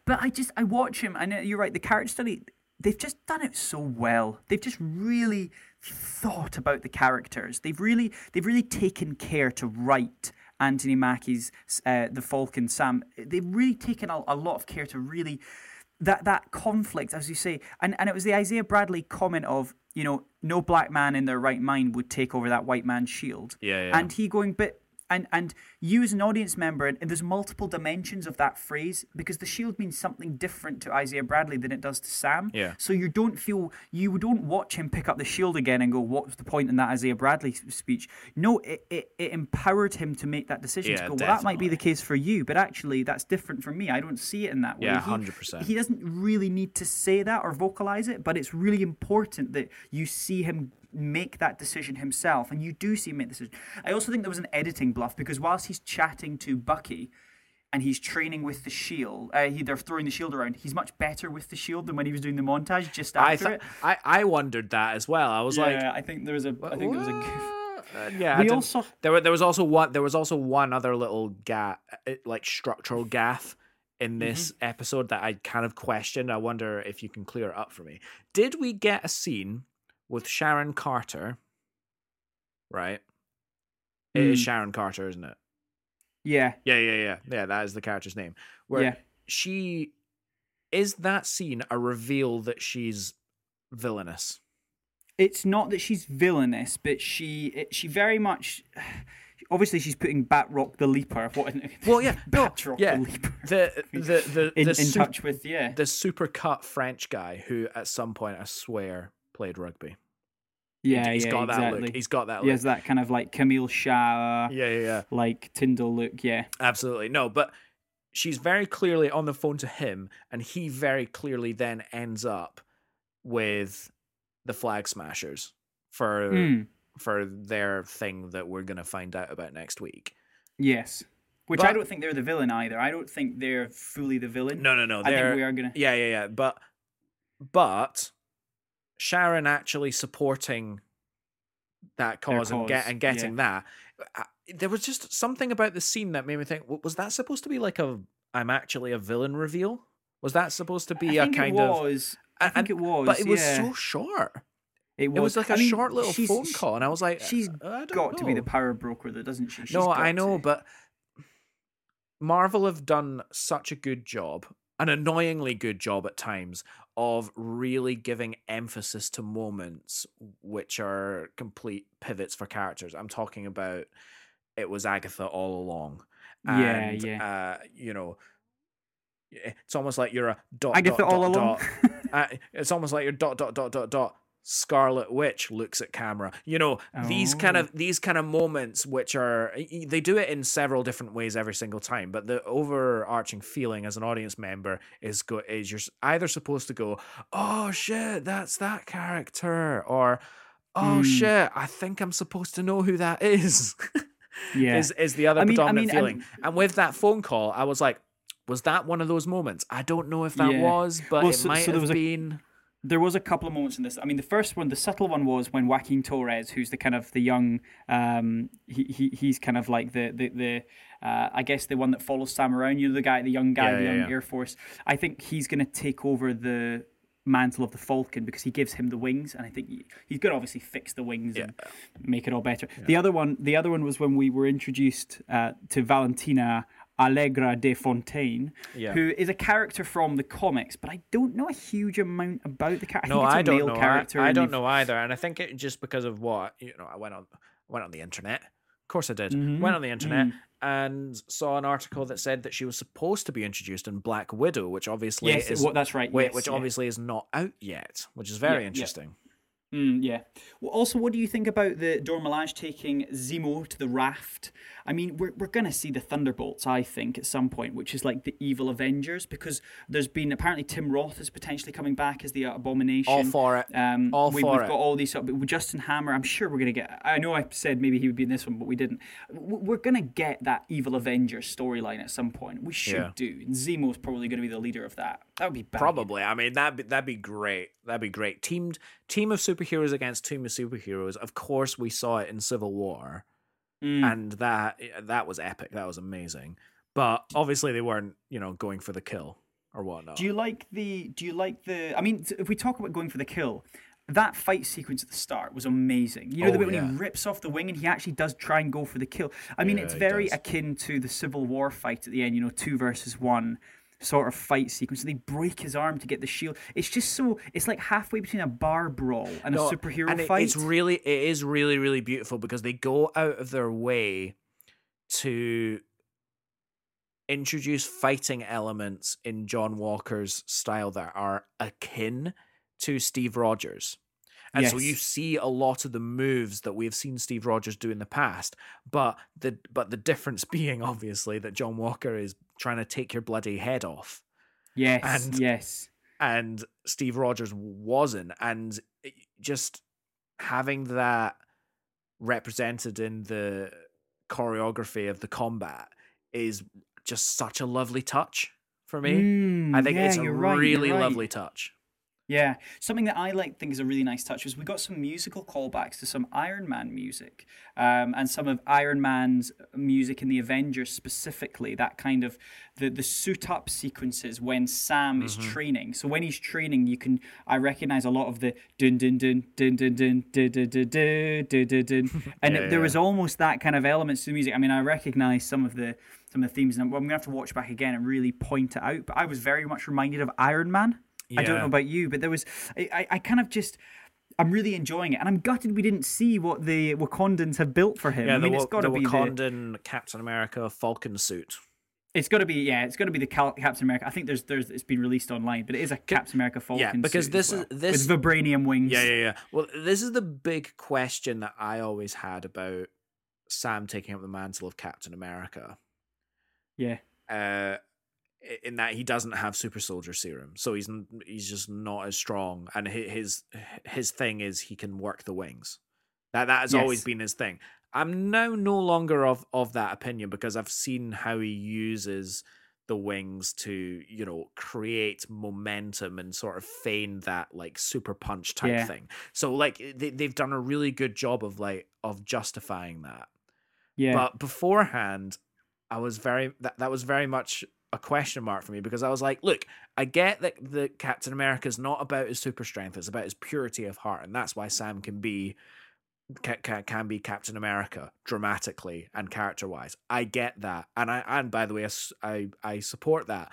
Speaker 1: But I just I watch him, and uh, you're right. The character study, they've just done it so well. They've just really thought about the characters. They've really they've really taken care to write Anthony Mackie's uh, the Falcon Sam. They've really taken a, a lot of care to really that that conflict, as you say, and and it was the Isaiah Bradley comment of you know no black man in their right mind would take over that white man's shield.
Speaker 2: Yeah, yeah.
Speaker 1: And he going, but and and you as an audience member, and there's multiple dimensions of that phrase because the shield means something different to Isaiah Bradley than it does to Sam.
Speaker 2: Yeah.
Speaker 1: So you don't feel you don't watch him pick up the shield again and go, "What was the point in that Isaiah Bradley speech?" No, it it, it empowered him to make that decision
Speaker 2: Yeah,
Speaker 1: to go. Well, that might be the case for you, but actually that's different for me. I don't see it in that way.
Speaker 2: Yeah, 100%.
Speaker 1: He doesn't really need to say that or vocalize it, but it's really important that you see him make that decision himself, and you do see him make the decision. I also think there was an editing bluff because whilst he's chatting to Bucky. And he's training with the shield. Uh, he, they're throwing the shield around. He's much better with the shield than when he was doing the montage just
Speaker 2: I,
Speaker 1: after
Speaker 2: th-
Speaker 1: it.
Speaker 2: I I wondered that as well. I was like,
Speaker 1: I think there was a. I think there was a. goof.
Speaker 2: Uh, yeah,
Speaker 1: We also-
Speaker 2: there were there was also one there was also one other little gap like structural gaff in this
Speaker 1: Mm-hmm.
Speaker 2: episode that I kind of questioned. I wonder if you can clear it up for me. Did we get a scene with Sharon Carter? Right, it is
Speaker 1: Mm.
Speaker 2: Sharon Carter, isn't it?
Speaker 1: Yeah,
Speaker 2: Yeah, yeah, yeah, yeah. That is the character's name. Where
Speaker 1: Yeah.
Speaker 2: she is that scene a reveal that she's villainous.
Speaker 1: it's not that she's villainous, but she it, she very much. (sighs) Obviously, she's putting Batroc the Leaper. (laughs) What?
Speaker 2: Well, yeah, no,
Speaker 1: Batroc
Speaker 2: yeah.
Speaker 1: the Leaper.
Speaker 2: The the (laughs) the
Speaker 1: in,
Speaker 2: the
Speaker 1: in
Speaker 2: su-
Speaker 1: touch with yeah.
Speaker 2: the super cut French guy who at some point I swear played rugby.
Speaker 1: Yeah,
Speaker 2: He's
Speaker 1: yeah,
Speaker 2: got that
Speaker 1: exactly.
Speaker 2: look. He's got that
Speaker 1: He has that kind of like Camille Shah,
Speaker 2: Yeah, yeah, yeah.
Speaker 1: like Tyndall look. Yeah,
Speaker 2: Absolutely. No, but she's very clearly on the phone to him, and he very clearly then ends up with the flag smashers for
Speaker 1: Mm,
Speaker 2: for their thing that we're gonna find out about next week.
Speaker 1: yes. Which I don't think they're the villain either. I don't think they're fully the villain.
Speaker 2: No, no, no.
Speaker 1: I think we are gonna.
Speaker 2: Yeah, yeah, yeah. But but Sharon actually supporting that
Speaker 1: Their
Speaker 2: cause, and get and getting that. uh, There was just something about the scene that made me think: was that supposed to be like a "I'm actually a villain" reveal? Was that supposed to be
Speaker 1: I
Speaker 2: a kind of?
Speaker 1: I
Speaker 2: and-
Speaker 1: think it was.
Speaker 2: But it was
Speaker 1: yeah.
Speaker 2: so short.
Speaker 1: It was,
Speaker 2: It was like a
Speaker 1: I mean,
Speaker 2: short little phone call, and I was like,
Speaker 1: She's
Speaker 2: I don't
Speaker 1: got to be the power broker, though, doesn't she? She's
Speaker 2: no, I know,
Speaker 1: to.
Speaker 2: but Marvel have done such a good job, an annoyingly good job at times, of really giving emphasis to moments which are complete pivots for characters. I'm talking about it was Agatha all along.
Speaker 1: Yeah, yeah.
Speaker 2: Uh, you know, it's almost like you're a dot.
Speaker 1: Agatha
Speaker 2: dot,
Speaker 1: all
Speaker 2: dot,
Speaker 1: along.
Speaker 2: dot. uh, it's almost like you're dot dot dot dot dot. Scarlet Witch looks at camera. You know these kind
Speaker 1: Oh.
Speaker 2: of these kind of moments, which are they do it in several different ways every single time. But the overarching feeling as an audience member is go is you're either supposed to go, oh shit, that's that character, or oh
Speaker 1: Hmm.
Speaker 2: shit, I think I'm supposed to know who that is. (laughs)
Speaker 1: Yeah.
Speaker 2: is is the other
Speaker 1: I mean- I
Speaker 2: predominant
Speaker 1: mean, I
Speaker 2: feeling. and with that phone call, I was like, was that one of those moments? I don't know if that
Speaker 1: Yeah.
Speaker 2: was, but
Speaker 1: Well,
Speaker 2: it
Speaker 1: so-
Speaker 2: might
Speaker 1: so
Speaker 2: have
Speaker 1: a-
Speaker 2: been.
Speaker 1: There was a couple of moments in this. I mean, the first one, the subtle one, was when Joaquin Torres, who's the kind of the young, um, he, he he's kind of like the the the, uh, I guess the one that follows Sam around. You know, the guy, the young guy,
Speaker 2: Yeah,
Speaker 1: the
Speaker 2: yeah,
Speaker 1: young
Speaker 2: yeah.
Speaker 1: Air Force. I think he's going to take over the mantle of the Falcon because he gives him the wings, and I think he, he's going to obviously fix the wings and make it all better. The other one, the other one was when we were introduced uh, to Valentina. Allegra de Fontaine,
Speaker 2: Yeah.
Speaker 1: who is a character from the comics, but I don't know a huge amount about the character.
Speaker 2: No,
Speaker 1: I,
Speaker 2: I
Speaker 1: think it's a
Speaker 2: don't
Speaker 1: male
Speaker 2: know. I,
Speaker 1: character.
Speaker 2: I
Speaker 1: and
Speaker 2: don't
Speaker 1: they've-
Speaker 2: know either, and I think it just because of what you know. I went on, went on the internet. Of course, I did.
Speaker 1: Mm-hmm.
Speaker 2: Went on the internet
Speaker 1: Mm.
Speaker 2: and saw an article that said that she was supposed to be introduced in Black Widow, which obviously
Speaker 1: Yes,
Speaker 2: is
Speaker 1: well, that's right.
Speaker 2: wait,
Speaker 1: yes,
Speaker 2: which
Speaker 1: yeah.
Speaker 2: obviously is not out yet, which is very
Speaker 1: yeah.
Speaker 2: interesting.
Speaker 1: Mm, yeah. Well, also, what do you think about the Dora Milaje taking Zemo to the raft? I mean, we're, we're going to see the Thunderbolts, I think, at some point, which is like the evil Avengers, because there's been apparently Tim Roth is potentially coming back as the Abomination.
Speaker 2: All for it.
Speaker 1: Um,
Speaker 2: All
Speaker 1: we,
Speaker 2: for
Speaker 1: we've
Speaker 2: it.
Speaker 1: got all these. sort of- With Justin Hammer, I'm sure we're going to get. I know I said maybe he would be in this one, but we didn't. We're going to get that evil Avengers storyline at some point. We should
Speaker 2: Yeah.
Speaker 1: do. And Zemo's probably going to be the leader of that. That would be bad.
Speaker 2: Probably. I mean, that'd be, that'd be great. That'd be great. Teamed team of superheroes against team of superheroes. Of course, we saw it in Civil War,
Speaker 1: Mm.
Speaker 2: and that that was epic. That was amazing. But obviously, they weren't, you know, going for the kill or whatnot.
Speaker 1: Do you like the? Do you like the? I mean, if we talk about going for the kill, that fight sequence at the start was amazing. You know the
Speaker 2: Oh,
Speaker 1: bit when he rips off the wing and he actually does try and go for the kill. I mean,
Speaker 2: Yeah,
Speaker 1: it's very akin to the Civil War fight at the end. You know, two versus one sort of fight sequence. They break his arm to get the shield. It's just so. It's like halfway between a bar brawl and
Speaker 2: No,
Speaker 1: a superhero
Speaker 2: and it-
Speaker 1: fight.
Speaker 2: It's really, it is really, really beautiful because they go out of their way to introduce fighting elements in John Walker's style that are akin to Steve Rogers. And so you see a lot of the moves that we've seen Steve Rogers do in the past, but the but the difference (laughs) being obviously that John Walker is trying to take your bloody head off
Speaker 1: yes.
Speaker 2: and-
Speaker 1: yes.
Speaker 2: and Steve Rogers wasn't, and just having that represented in the choreography of the combat is just such a lovely touch for me.
Speaker 1: Mm,
Speaker 2: I think
Speaker 1: yeah,
Speaker 2: it's a
Speaker 1: right,
Speaker 2: really
Speaker 1: right.
Speaker 2: lovely touch.
Speaker 1: Yeah, something that I like think is a really nice touch was we got some musical callbacks to some Iron Man music, um, and some of Iron Man's music in the Avengers specifically. That kind of the the suit up sequences when Sam is training. So when he's training, you can I recognize a lot of the dun dun dun dun dun dun dun dun dun dun dun dun dun, and
Speaker 2: Yeah,
Speaker 1: it- there
Speaker 2: yeah.
Speaker 1: was almost that kind of elements to the music. I mean, I recognize some of the some of the themes, and I'm, I'm gonna have to watch back again and really point it out. But I was very much reminded of Iron Man. I don't know about you, but there was I, I, kind of just I'm really enjoying it, and I'm gutted we didn't see what the Wakandans have built for him.
Speaker 2: Yeah,
Speaker 1: I mean,
Speaker 2: the,
Speaker 1: it's got to be the
Speaker 2: Wakandan Captain America Falcon suit.
Speaker 1: it's got to be yeah, it's got to be the Cal- Captain America. I think there's there's it's been released online, but it is a Captain America Falcon.
Speaker 2: because
Speaker 1: suit
Speaker 2: this
Speaker 1: well,
Speaker 2: is- this-
Speaker 1: with vibranium wings.
Speaker 2: Yeah, yeah, yeah. Well, this is the big question that I always had about Sam taking up the mantle of Captain America.
Speaker 1: yeah.
Speaker 2: uh, in that he doesn't have super soldier serum, so he's he's just not as strong. And his his thing is he can work the wings. That that has always been his thing. I'm now no longer of of that opinion because I've seen how he uses the wings to you know create momentum and sort of feign that like super punch type
Speaker 1: Yeah.
Speaker 2: thing. So like they they've done a really good job of like of justifying that.
Speaker 1: Yeah.
Speaker 2: But beforehand, I was very that, that was very much a question mark for me because I was like, look, I get that the Captain America is not about his super strength; it's about his purity of heart, and that's why Sam can be can, can, be Captain America dramatically and character wise. I get that, and I and by the way, I I support that.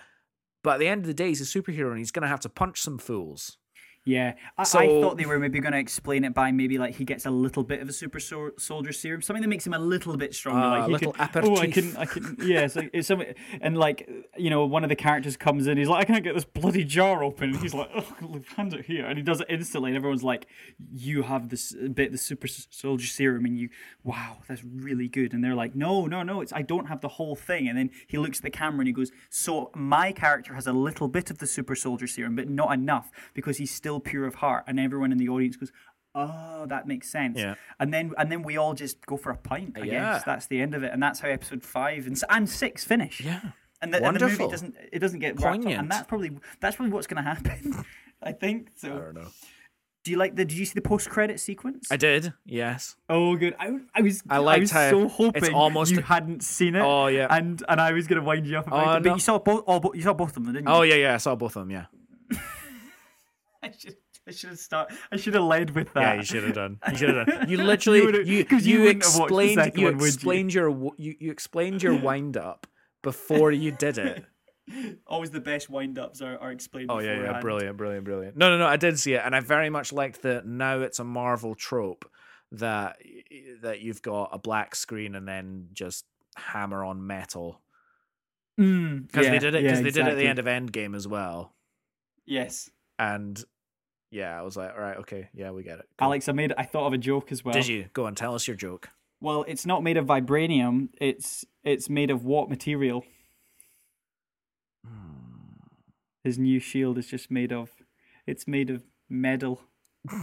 Speaker 2: But at the end of the day, he's a superhero, and he's going to have to punch some fools.
Speaker 1: Yeah, I, I thought they were maybe going to explain it by maybe like he gets a little bit of a super so- soldier serum, something that makes him a little bit stronger.
Speaker 2: Ah,
Speaker 1: like he
Speaker 2: little
Speaker 1: can, oh, I can, I can, yeah. So (laughs) it's something, and like you know, one of the characters comes in, he's like, I can't get this bloody jar open, and he's like, oh, hand it here, and he does it instantly, and everyone's like, you have this bit, of the super soldier serum, and you, wow, that's really good, and they're like, no, no, no, it's I don't have the whole thing, and then he looks at the camera and he goes, so my character has a little bit of the super soldier serum, but not enough because he's still pure of heart, and everyone in the audience goes. Oh, that makes sense.
Speaker 2: Yeah.
Speaker 1: And then and then we all just go for a pint. I
Speaker 2: Yeah.
Speaker 1: guess that's the end of it, and that's how episode five and, and six finish.
Speaker 2: Yeah.
Speaker 1: And the, and the movie doesn't it doesn't get wrapped up,
Speaker 2: Poignant.
Speaker 1: and that's probably that's probably what's going to happen. (laughs) I think so.
Speaker 2: I don't know.
Speaker 1: Do you like the? Did you see the post credit sequence?
Speaker 2: I did. Yes.
Speaker 1: Oh, good. I, I was.
Speaker 2: I liked
Speaker 1: was
Speaker 2: how
Speaker 1: so
Speaker 2: it's
Speaker 1: hoping
Speaker 2: almost-
Speaker 1: you hadn't seen it.
Speaker 2: Oh, yeah.
Speaker 1: And and I was going to wind you up about
Speaker 2: Oh,
Speaker 1: it, but you saw both. All, bo- you saw both of them, didn't you?
Speaker 2: Oh yeah, yeah. I saw both of them. Yeah.
Speaker 1: I should. I should have start. I should have led with that.
Speaker 2: Yeah, you should have done. You should have done. (laughs) You literally you
Speaker 1: you
Speaker 2: you,
Speaker 1: wouldn't have watched the
Speaker 2: explained you
Speaker 1: one, would you?
Speaker 2: explained your you you explained your (laughs) wind up before you did it. (laughs)
Speaker 1: Always the best wind ups are, are explained.
Speaker 2: Oh yeah, yeah, brilliant, brilliant, brilliant. No, no, no, I did see it, and I very much liked the now it's a Marvel trope that that you've got a black screen and then just hammer on metal
Speaker 1: Mm,
Speaker 2: because
Speaker 1: yeah,
Speaker 2: they did it because
Speaker 1: yeah,
Speaker 2: they did it at the end of Endgame as well,
Speaker 1: Yes.
Speaker 2: and yeah, I was like, all right, okay, yeah, we get it. Cool.
Speaker 1: Alex, I made. I thought of a joke as well.
Speaker 2: did you go and tell us your joke?
Speaker 1: Well, it's not made of vibranium. It's it's made of what material?
Speaker 2: Hmm.
Speaker 1: His new shield is just made of. It's made of metal. (laughs) (laughs)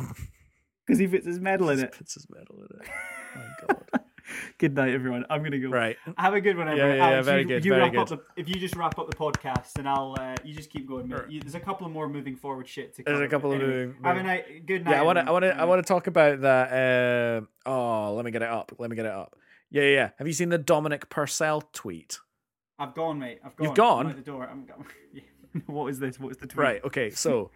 Speaker 1: Because he puts his metal in it.
Speaker 2: Puts his metal in it. My God. (laughs) (laughs)
Speaker 1: Good night, everyone. I'm gonna go.
Speaker 2: right.
Speaker 1: Have a good one, everyone.
Speaker 2: yeah, yeah,
Speaker 1: Alex,
Speaker 2: very
Speaker 1: you,
Speaker 2: good,
Speaker 1: You
Speaker 2: very good.
Speaker 1: the, if you just wrap up the podcast, and I'll. Uh, you just keep going.
Speaker 2: Sure.
Speaker 1: You, there's a couple of more moving forward shit to.
Speaker 2: There's a couple
Speaker 1: but
Speaker 2: of
Speaker 1: anyway,
Speaker 2: moving-
Speaker 1: Have a night. Good night.
Speaker 2: Yeah, I want to, I want to, I want to talk about that. Uh, oh, let me get it up. Let me get it up. Yeah, yeah. yeah. Have you seen the Dominic Purcell tweet?
Speaker 1: I've gone, mate. I've gone.
Speaker 2: You've gone?
Speaker 1: I'm the door. I'm go- (laughs) Yeah. (laughs) what is this? What is the tweet?
Speaker 2: Right. Okay. So,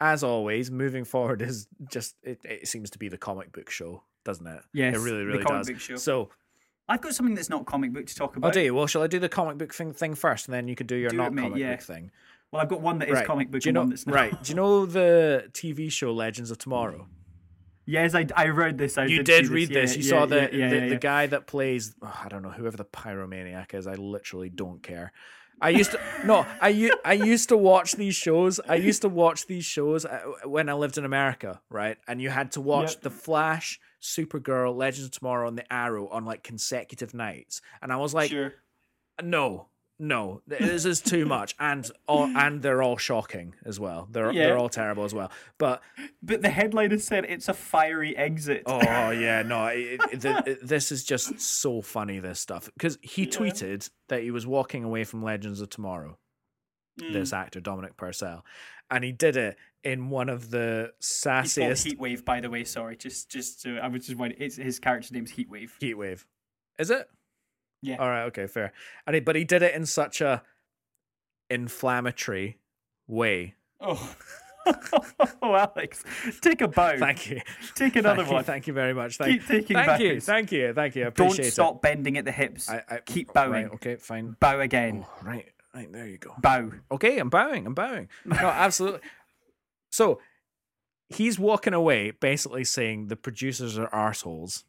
Speaker 2: as always, moving forward is just it, it seems to be the comic book show, doesn't it?
Speaker 1: Yes,
Speaker 2: it really, really
Speaker 1: comic
Speaker 2: does.
Speaker 1: book show.
Speaker 2: So,
Speaker 1: I've got something that's not comic book to talk about.
Speaker 2: oh,
Speaker 1: about.
Speaker 2: do you? Well, shall I do the comic book thing, thing first, and then you could do your
Speaker 1: Do
Speaker 2: not comic
Speaker 1: yeah.
Speaker 2: book thing.
Speaker 1: Well, I've got one that is
Speaker 2: right.
Speaker 1: comic book
Speaker 2: do you
Speaker 1: and
Speaker 2: know?
Speaker 1: one that's not.
Speaker 2: Right. Do you know the TV show Legends of Tomorrow?
Speaker 1: Yes, I, I read this. I
Speaker 2: you
Speaker 1: did,
Speaker 2: did read
Speaker 1: yeah,
Speaker 2: this. You
Speaker 1: yeah,
Speaker 2: saw the
Speaker 1: yeah, yeah,
Speaker 2: the,
Speaker 1: yeah,
Speaker 2: the guy that plays oh, I don't know whoever the pyromaniac is. I literally don't care. I used to no. I I used to watch these shows. I used to watch these shows uh, when I lived in America, right? And you had to watch
Speaker 1: Yep.
Speaker 2: The Flash, Supergirl, Legends of Tomorrow, and The Arrow on like consecutive nights. And I was like,
Speaker 1: sure.
Speaker 2: no, no, this is too much. And all, and they're all shocking as well. They're
Speaker 1: Yeah.
Speaker 2: they're all terrible as well. But
Speaker 1: But the headline has said it's a fiery exit.
Speaker 2: Oh yeah, no, it, it, it- this is just so funny. This stuff because he tweeted that he was walking away from Legends of Tomorrow.
Speaker 1: Mm.
Speaker 2: This actor Dominic Purcell, and he did it in one of the sassiest
Speaker 1: Heatwave, by the way. Sorry, just just to, I was just wondering. It's his character's name's Heatwave.
Speaker 2: Heatwave. Is it?
Speaker 1: Yeah.
Speaker 2: All right. Okay. Fair. And he, but he did it in such a inflammatory way.
Speaker 1: Oh. (laughs) oh, Alex, take a bow.
Speaker 2: Thank you.
Speaker 1: Take another
Speaker 2: Thank you,
Speaker 1: one.
Speaker 2: Thank you very much. Thank,
Speaker 1: Keep taking
Speaker 2: thank you. Thank you. Thank you. I
Speaker 1: Don't
Speaker 2: appreciate
Speaker 1: stop bending at the hips.
Speaker 2: I, I,
Speaker 1: Keep bowing.
Speaker 2: Right, okay. Fine.
Speaker 1: Bow again.
Speaker 2: Oh, right. Right. There you go.
Speaker 1: Bow.
Speaker 2: okay, I'm bowing, I'm bowing. No, absolutely. So he's walking away, basically saying the producers are arseholes.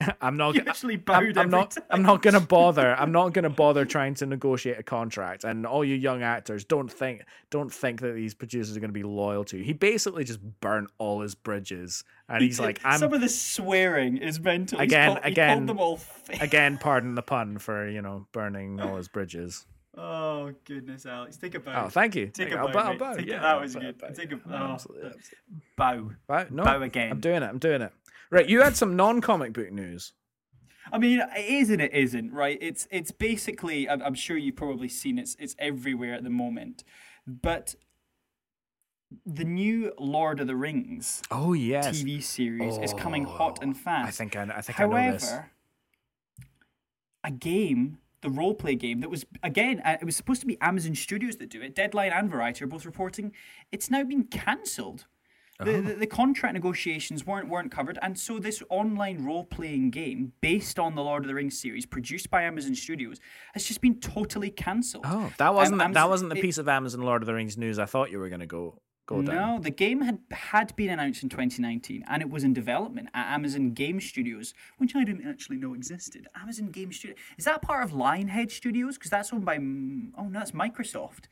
Speaker 2: (laughs) I'm not.
Speaker 1: You
Speaker 2: gonna I'm,
Speaker 1: bowed
Speaker 2: I'm not.
Speaker 1: time.
Speaker 2: I'm not gonna bother. (laughs) I'm not gonna bother trying to negotiate a contract. And all you young actors, don't think, don't think that these producers are gonna be loyal to you. He basically just burnt all his bridges, and he's like, I'm
Speaker 1: Some of the swearing is mental.
Speaker 2: Again,
Speaker 1: called-
Speaker 2: again,
Speaker 1: called them all.
Speaker 2: Again, pardon the pun for you know burning all his bridges.
Speaker 1: Oh goodness, Alex, take a bow.
Speaker 2: Oh, thank you.
Speaker 1: Take
Speaker 2: Thank
Speaker 1: a bow,
Speaker 2: bow, bow.
Speaker 1: Take a- that was
Speaker 2: bow,
Speaker 1: good.
Speaker 2: bow.
Speaker 1: Take a- oh,
Speaker 2: absolutely, absolutely.
Speaker 1: bow.
Speaker 2: Bow, no,
Speaker 1: Bow again.
Speaker 2: I'm doing it. I'm doing it. Right, you had some non-comic book news.
Speaker 1: I mean, it is and it isn't, right? It's it's basically. I'm, I'm sure you've probably seen it's it's everywhere at the moment, but the new Lord of the Rings
Speaker 2: Oh yes.
Speaker 1: TV series is coming hot and oh, fast.
Speaker 2: I think I, I think
Speaker 1: However,
Speaker 2: I know this.
Speaker 1: a game, the role play game that was again, uh, it was supposed to be Amazon Studios that do it. Deadline and Variety are both reporting it's now been cancelled. The,
Speaker 2: Oh.
Speaker 1: the, the contract negotiations weren't weren't covered, and so this online role playing game based on the Lord of the Rings series, produced by Amazon Studios, has just been totally cancelled.
Speaker 2: Oh, that wasn't
Speaker 1: I'm-
Speaker 2: the, that wasn't the
Speaker 1: it-
Speaker 2: piece of Amazon Lord of the Rings news I thought you were going to go go down?
Speaker 1: No, the game had had been announced in 2019 and it was in development at Amazon Game Studios, which I didn't actually know existed. Amazon Game Studio is that part of Lionhead Studios? Because that's owned by oh no, that's Microsoft.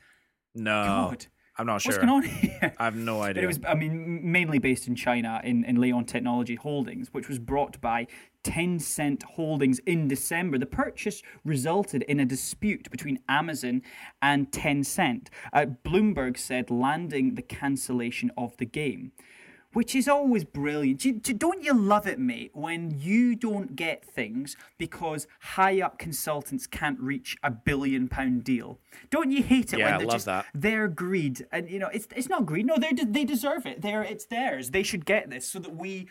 Speaker 2: No,
Speaker 1: God,
Speaker 2: I'm not sure.
Speaker 1: what's going on here?
Speaker 2: I have no idea.
Speaker 1: But it was, I mean, mainly based in China in, in Leyou Technology Holdings, which was brought by Tencent Holdings in December. The purchase resulted in a dispute between Amazon and Tencent. Uh, Bloomberg said landing the cancellation of the game. Which is always brilliant. Do- do- Don't you love it, mate, when you don't get things because high up consultants can't reach a billion pound deal? Don't you hate it
Speaker 2: Yeah,
Speaker 1: when
Speaker 2: I
Speaker 1: they're
Speaker 2: love
Speaker 1: just
Speaker 2: that.
Speaker 1: their greed and you know it's it's not greed no they they deserve it they're it's theirs they should get this so that we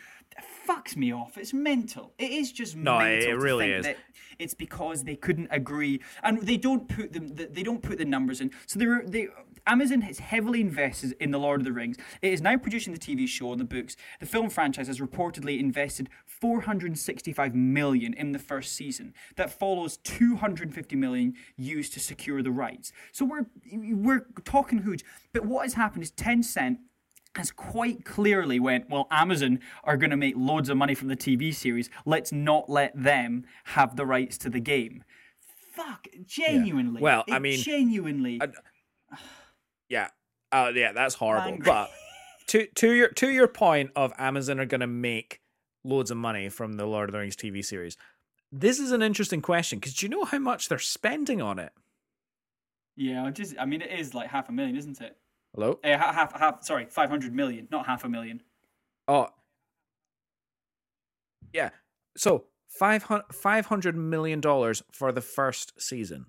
Speaker 1: fucks me off it's mental it is just
Speaker 2: No, it-
Speaker 1: mental
Speaker 2: it really is.
Speaker 1: that it's because they couldn't agree and they don't put them they don't put the numbers in so they're they Amazon has heavily invested in The Lord of the Rings. It is now producing the TV show and the books. The film franchise has reportedly invested 465 million in the first season. That follows 250 million used to secure the rights. So we're we're talking huge. But what has happened is Tencent has quite clearly went, well, Amazon are going to make loads of money from the TV series. Let's not let them have the rights to the game. Fuck, genuinely.
Speaker 2: Well, I mean,
Speaker 1: genuinely.
Speaker 2: Yeah. Uh, yeah, that's horrible.
Speaker 1: Angry.
Speaker 2: But (laughs) to to your to your point of Amazon are going to make loads of money from the Lord of the Rings TV series. This is an interesting question because do you know how much they're spending on it?
Speaker 1: yeah, I just, I mean, it is like half a million, isn't it?
Speaker 2: Hello?
Speaker 1: Uh, half, half, half, sorry, 500 million, not half a million.
Speaker 2: Oh. Yeah. So 500 $500 million for the first season.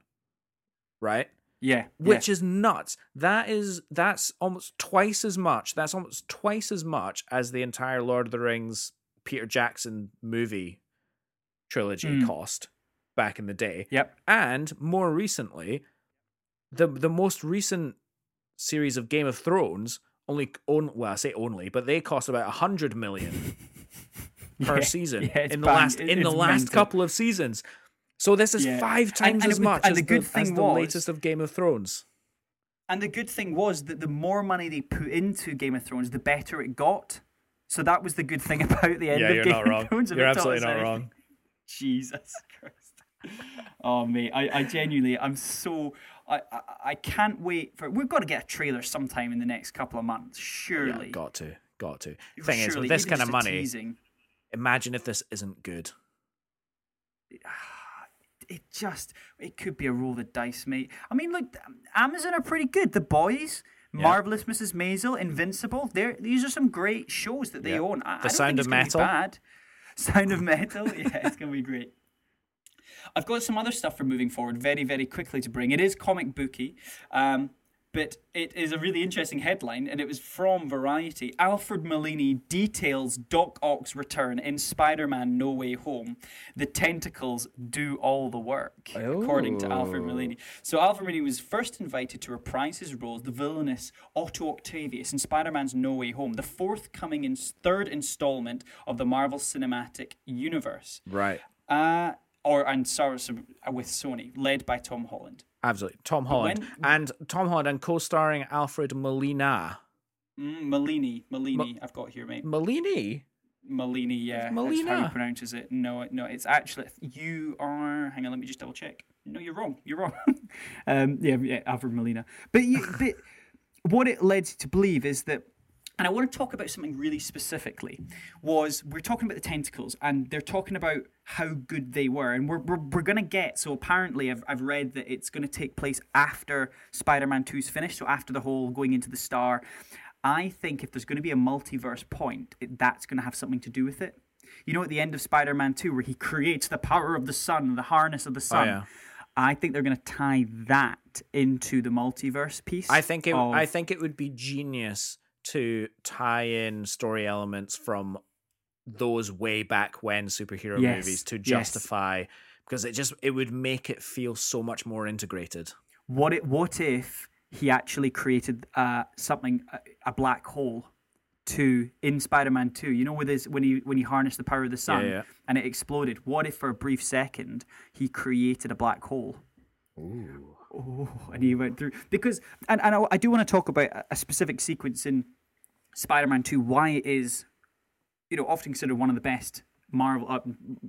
Speaker 2: Right?
Speaker 1: Yeah.
Speaker 2: which is nuts. That is that's almost twice as much. That's almost twice as much as the entire Lord of the Rings Peter Jackson movie trilogy
Speaker 1: Mm.
Speaker 2: cost back in the day.
Speaker 1: Yep.
Speaker 2: And more recently, the the most recent series of Game of Thrones only on well I say only, but they cost about a hundred million per (laughs)
Speaker 1: Yeah,
Speaker 2: season
Speaker 1: yeah,
Speaker 2: in the
Speaker 1: bang-
Speaker 2: last in the last
Speaker 1: mental.
Speaker 2: couple of seasons. So this is
Speaker 1: Yeah.
Speaker 2: five times
Speaker 1: and
Speaker 2: as
Speaker 1: was-
Speaker 2: much
Speaker 1: and
Speaker 2: as
Speaker 1: the good
Speaker 2: the, as the
Speaker 1: was-
Speaker 2: latest of Game of Thrones.
Speaker 1: And the good thing was that the more money they put into Game of Thrones, the better it got. So that was the good thing (laughs) about the end
Speaker 2: Yeah,
Speaker 1: of
Speaker 2: you're
Speaker 1: Game
Speaker 2: not
Speaker 1: of
Speaker 2: wrong.
Speaker 1: Thrones. if
Speaker 2: You're
Speaker 1: it taught
Speaker 2: absolutely not
Speaker 1: anything.
Speaker 2: wrong. (laughs)
Speaker 1: Jesus Christ. Oh mate, I, I genuinely I'm so I, I I can't wait for we've got to get a trailer sometime in the next couple of months, surely.
Speaker 2: Yeah, got to, got to. Thing is, with this kind of money,
Speaker 1: teasing,
Speaker 2: imagine if this isn't good.
Speaker 1: It just it could be a roll of the dice, mate. I mean, look, Amazon are pretty good. The Boys, Marvelous Mrs. Maisel, Invincible. They're, these are some great shows that they
Speaker 2: Yeah.
Speaker 1: own. I, I
Speaker 2: The
Speaker 1: don't
Speaker 2: Sound of
Speaker 1: it's gonna be
Speaker 2: Metal.
Speaker 1: bad. (laughs) Sound of Metal. Yeah, it's gonna be great. I've got some other stuff for moving forward very, very quickly to bring. It is comic booky, um, but it is a really interesting headline, and it was from Variety. Alfred Molini details Doc Ock's return in Spider-Man: No Way Home. The tentacles do all the work, according to Alfred
Speaker 2: Oh.
Speaker 1: Molini. So Alfred Molini was first invited to reprise his role as the villainous Otto Octavius in Spider-Man's No Way Home, the forthcoming in third installment of the Marvel Cinematic Universe.
Speaker 2: Right.
Speaker 1: Uh, or and sorry, with Sony, led by Tom Holland.
Speaker 2: Absolutely. Tom Holland.
Speaker 1: when-
Speaker 2: and Tom Holland and co-starring Alfred Molina.
Speaker 1: Mm, Malini, Malini, I've got here, mate.
Speaker 2: Molini?
Speaker 1: Malini, yeah. That's how
Speaker 2: Molina.
Speaker 1: he pronounces it. No, no, it's actually you are. Hang on, let me just double check. No, you're wrong. You're wrong. (laughs) um, yeah, yeah, Alfred Molina. But you, but what it led to believe is that. And I want to talk about something really specifically. Was we're talking about the tentacles, and they're talking about how good they were, and we're we're, we're gonna get. So apparently, I've I've read that it's going to take place after Spider-Man 2's finished, so after the whole going into the star. I think if there's going to be a multiverse point, it, that's going to have something to do with it. You know, at the end of Spider-Man 2, where he creates the power of the sun, the harness of the oh, sun.
Speaker 2: yeah.
Speaker 1: I think they're going to tie that into the multiverse piece.
Speaker 2: I think it
Speaker 1: of-
Speaker 2: I think it would be genius to tie in story elements from those way back when superhero
Speaker 1: Yes,
Speaker 2: movies to
Speaker 1: yes.
Speaker 2: justify because it just it would make it feel so much more integrated.
Speaker 1: What it? What if he actually created uh, something, a, a black hole, to in Spider-Man Two? You know, with his when he when he harnessed the power of the sun
Speaker 2: yeah.
Speaker 1: and it exploded. What if for a brief second he created a black hole? Ooh. Oh, and he went through because, and, and I, I do want to talk about a, a specific sequence in Spider-Man Two. Why it is, you know, often considered one of the best Marvel uh,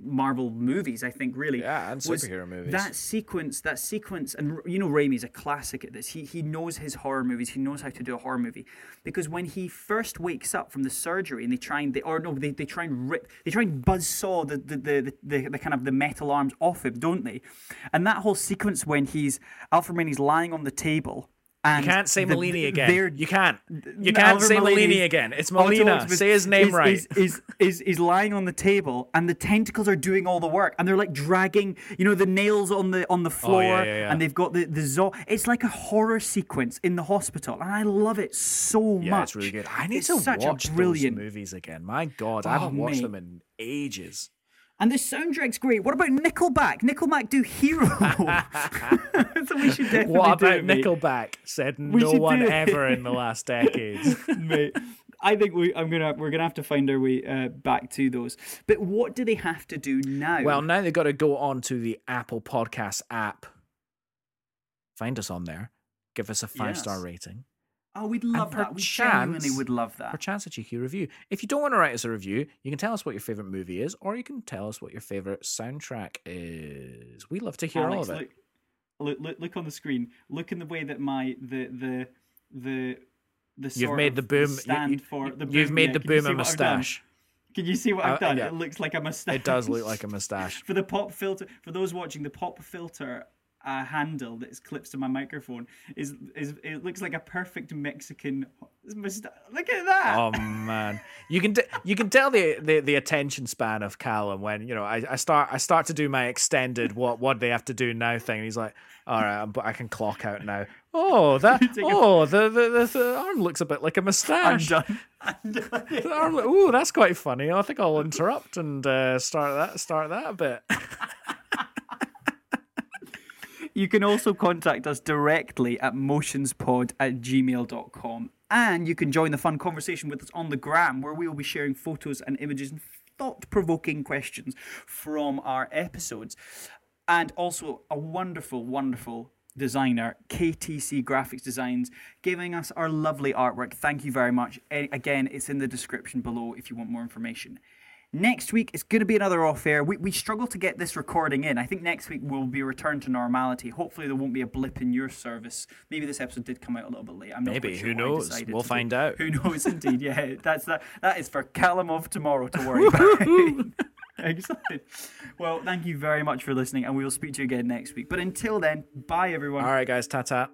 Speaker 1: Marvel movies. I think really,
Speaker 2: Yeah, and superhero movies.
Speaker 1: That sequence, that sequence, and you know, Raimi's a classic at this. He he knows his horror movies. He knows how to do a horror movie because when he first wakes up from the surgery and they try and they or no, they, they try and rip, they try and buzz saw the the, the the the kind of the metal arms off him, don't they? And that whole sequence when he's Alfred Molina's lying on the table. And
Speaker 2: You can't say
Speaker 1: the-
Speaker 2: Molini again. You can't. You can't
Speaker 1: Alfred
Speaker 2: say Molini again. It's Molina. Say his name
Speaker 1: is,
Speaker 2: right.
Speaker 1: Is, is, is, is lying on the table, and the tentacles are doing all the work, and they're like dragging, you know, the nails on the on the oh, floor,
Speaker 2: Oh, yeah, yeah, yeah.
Speaker 1: and they've got the the zo- It's like a horror sequence in the hospital, and I love it so
Speaker 2: yeah,
Speaker 1: much.
Speaker 2: it's really good. I need
Speaker 1: It's
Speaker 2: to
Speaker 1: such
Speaker 2: watch
Speaker 1: a brilliant.
Speaker 2: those movies again. My God, I
Speaker 1: Oh,
Speaker 2: haven't watched
Speaker 1: mate.
Speaker 2: them in ages.
Speaker 1: And the soundtrack's great. What about Nickelback? Nickelback do Hero. (laughs) (laughs) so we should definitely
Speaker 2: What
Speaker 1: do
Speaker 2: about
Speaker 1: it, mate.
Speaker 2: Nickelback? Said
Speaker 1: We
Speaker 2: no one ever in the last (laughs) decades.
Speaker 1: mate. I think we I'm gonna we're gonna have to find our way uh, back to those. But what do they have to do now?
Speaker 2: well, now they've got to go on to the Apple Podcast app. Find us on there. Give us a five star
Speaker 1: Yes.
Speaker 2: rating.
Speaker 1: Oh, we'd love that. We genuinely would love that.
Speaker 2: Perchance a cheeky review. If you don't want to write us a review, you can tell us what your favorite movie is, or you can tell us what your favorite soundtrack is. We love to hear all of it.
Speaker 1: look, look, look, on the screen. Look in the way that my the the the the
Speaker 2: You've made the boom.
Speaker 1: stand
Speaker 2: you-
Speaker 1: for the
Speaker 2: you've made
Speaker 1: yeah.
Speaker 2: the boom a
Speaker 1: what I've done?
Speaker 2: mustache.
Speaker 1: Can you see what I've
Speaker 2: Uh,
Speaker 1: done?
Speaker 2: yeah.
Speaker 1: It looks like a mustache.
Speaker 2: It does look like a mustache. (laughs)
Speaker 1: for the pop filter. For those watching, the pop filter uh, handle that is clips to my microphone is is it looks like a perfect Mexican. Look at that.
Speaker 2: Oh man, you can t- you can tell the, the the attention span of Callum when you know I, I start I start to do my extended what what they have to do now thing. And he's like, all right, but I can clock out now. Oh that (laughs)
Speaker 1: a-
Speaker 2: oh the, the the the arm looks a bit like a
Speaker 1: I'm
Speaker 2: mustache.
Speaker 1: done. I'm done. (laughs)
Speaker 2: The arm, ooh, that's quite funny. I think I'll interrupt and uh, start that start that a bit. (laughs)
Speaker 1: You can also contact us directly at motionspod at gmail.com. And you can join the fun conversation with us on the gram, where we will be sharing photos and images and thought provoking questions from our episodes. And also a wonderful, wonderful designer, KTC Graphics Designs, giving us our lovely artwork. Thank you very much. Again, it's in the description below if you want more information. Next week it's going to be another off air. We, we struggle to get this recording in. I think next week will be a return to normality. Hopefully there won't be a blip in your service. Maybe this episode did come out a little bit late. I'm not
Speaker 2: Maybe.
Speaker 1: sure
Speaker 2: Who knows? We'll
Speaker 1: to do.
Speaker 2: find out.
Speaker 1: Who knows? Indeed, yeah. (laughs) That's that. That is for Callum of tomorrow to worry about. (laughs) Excellent. Well, thank you very much for listening, and we will speak to you again next week. But until then, bye everyone.
Speaker 2: all right, guys, ta ta.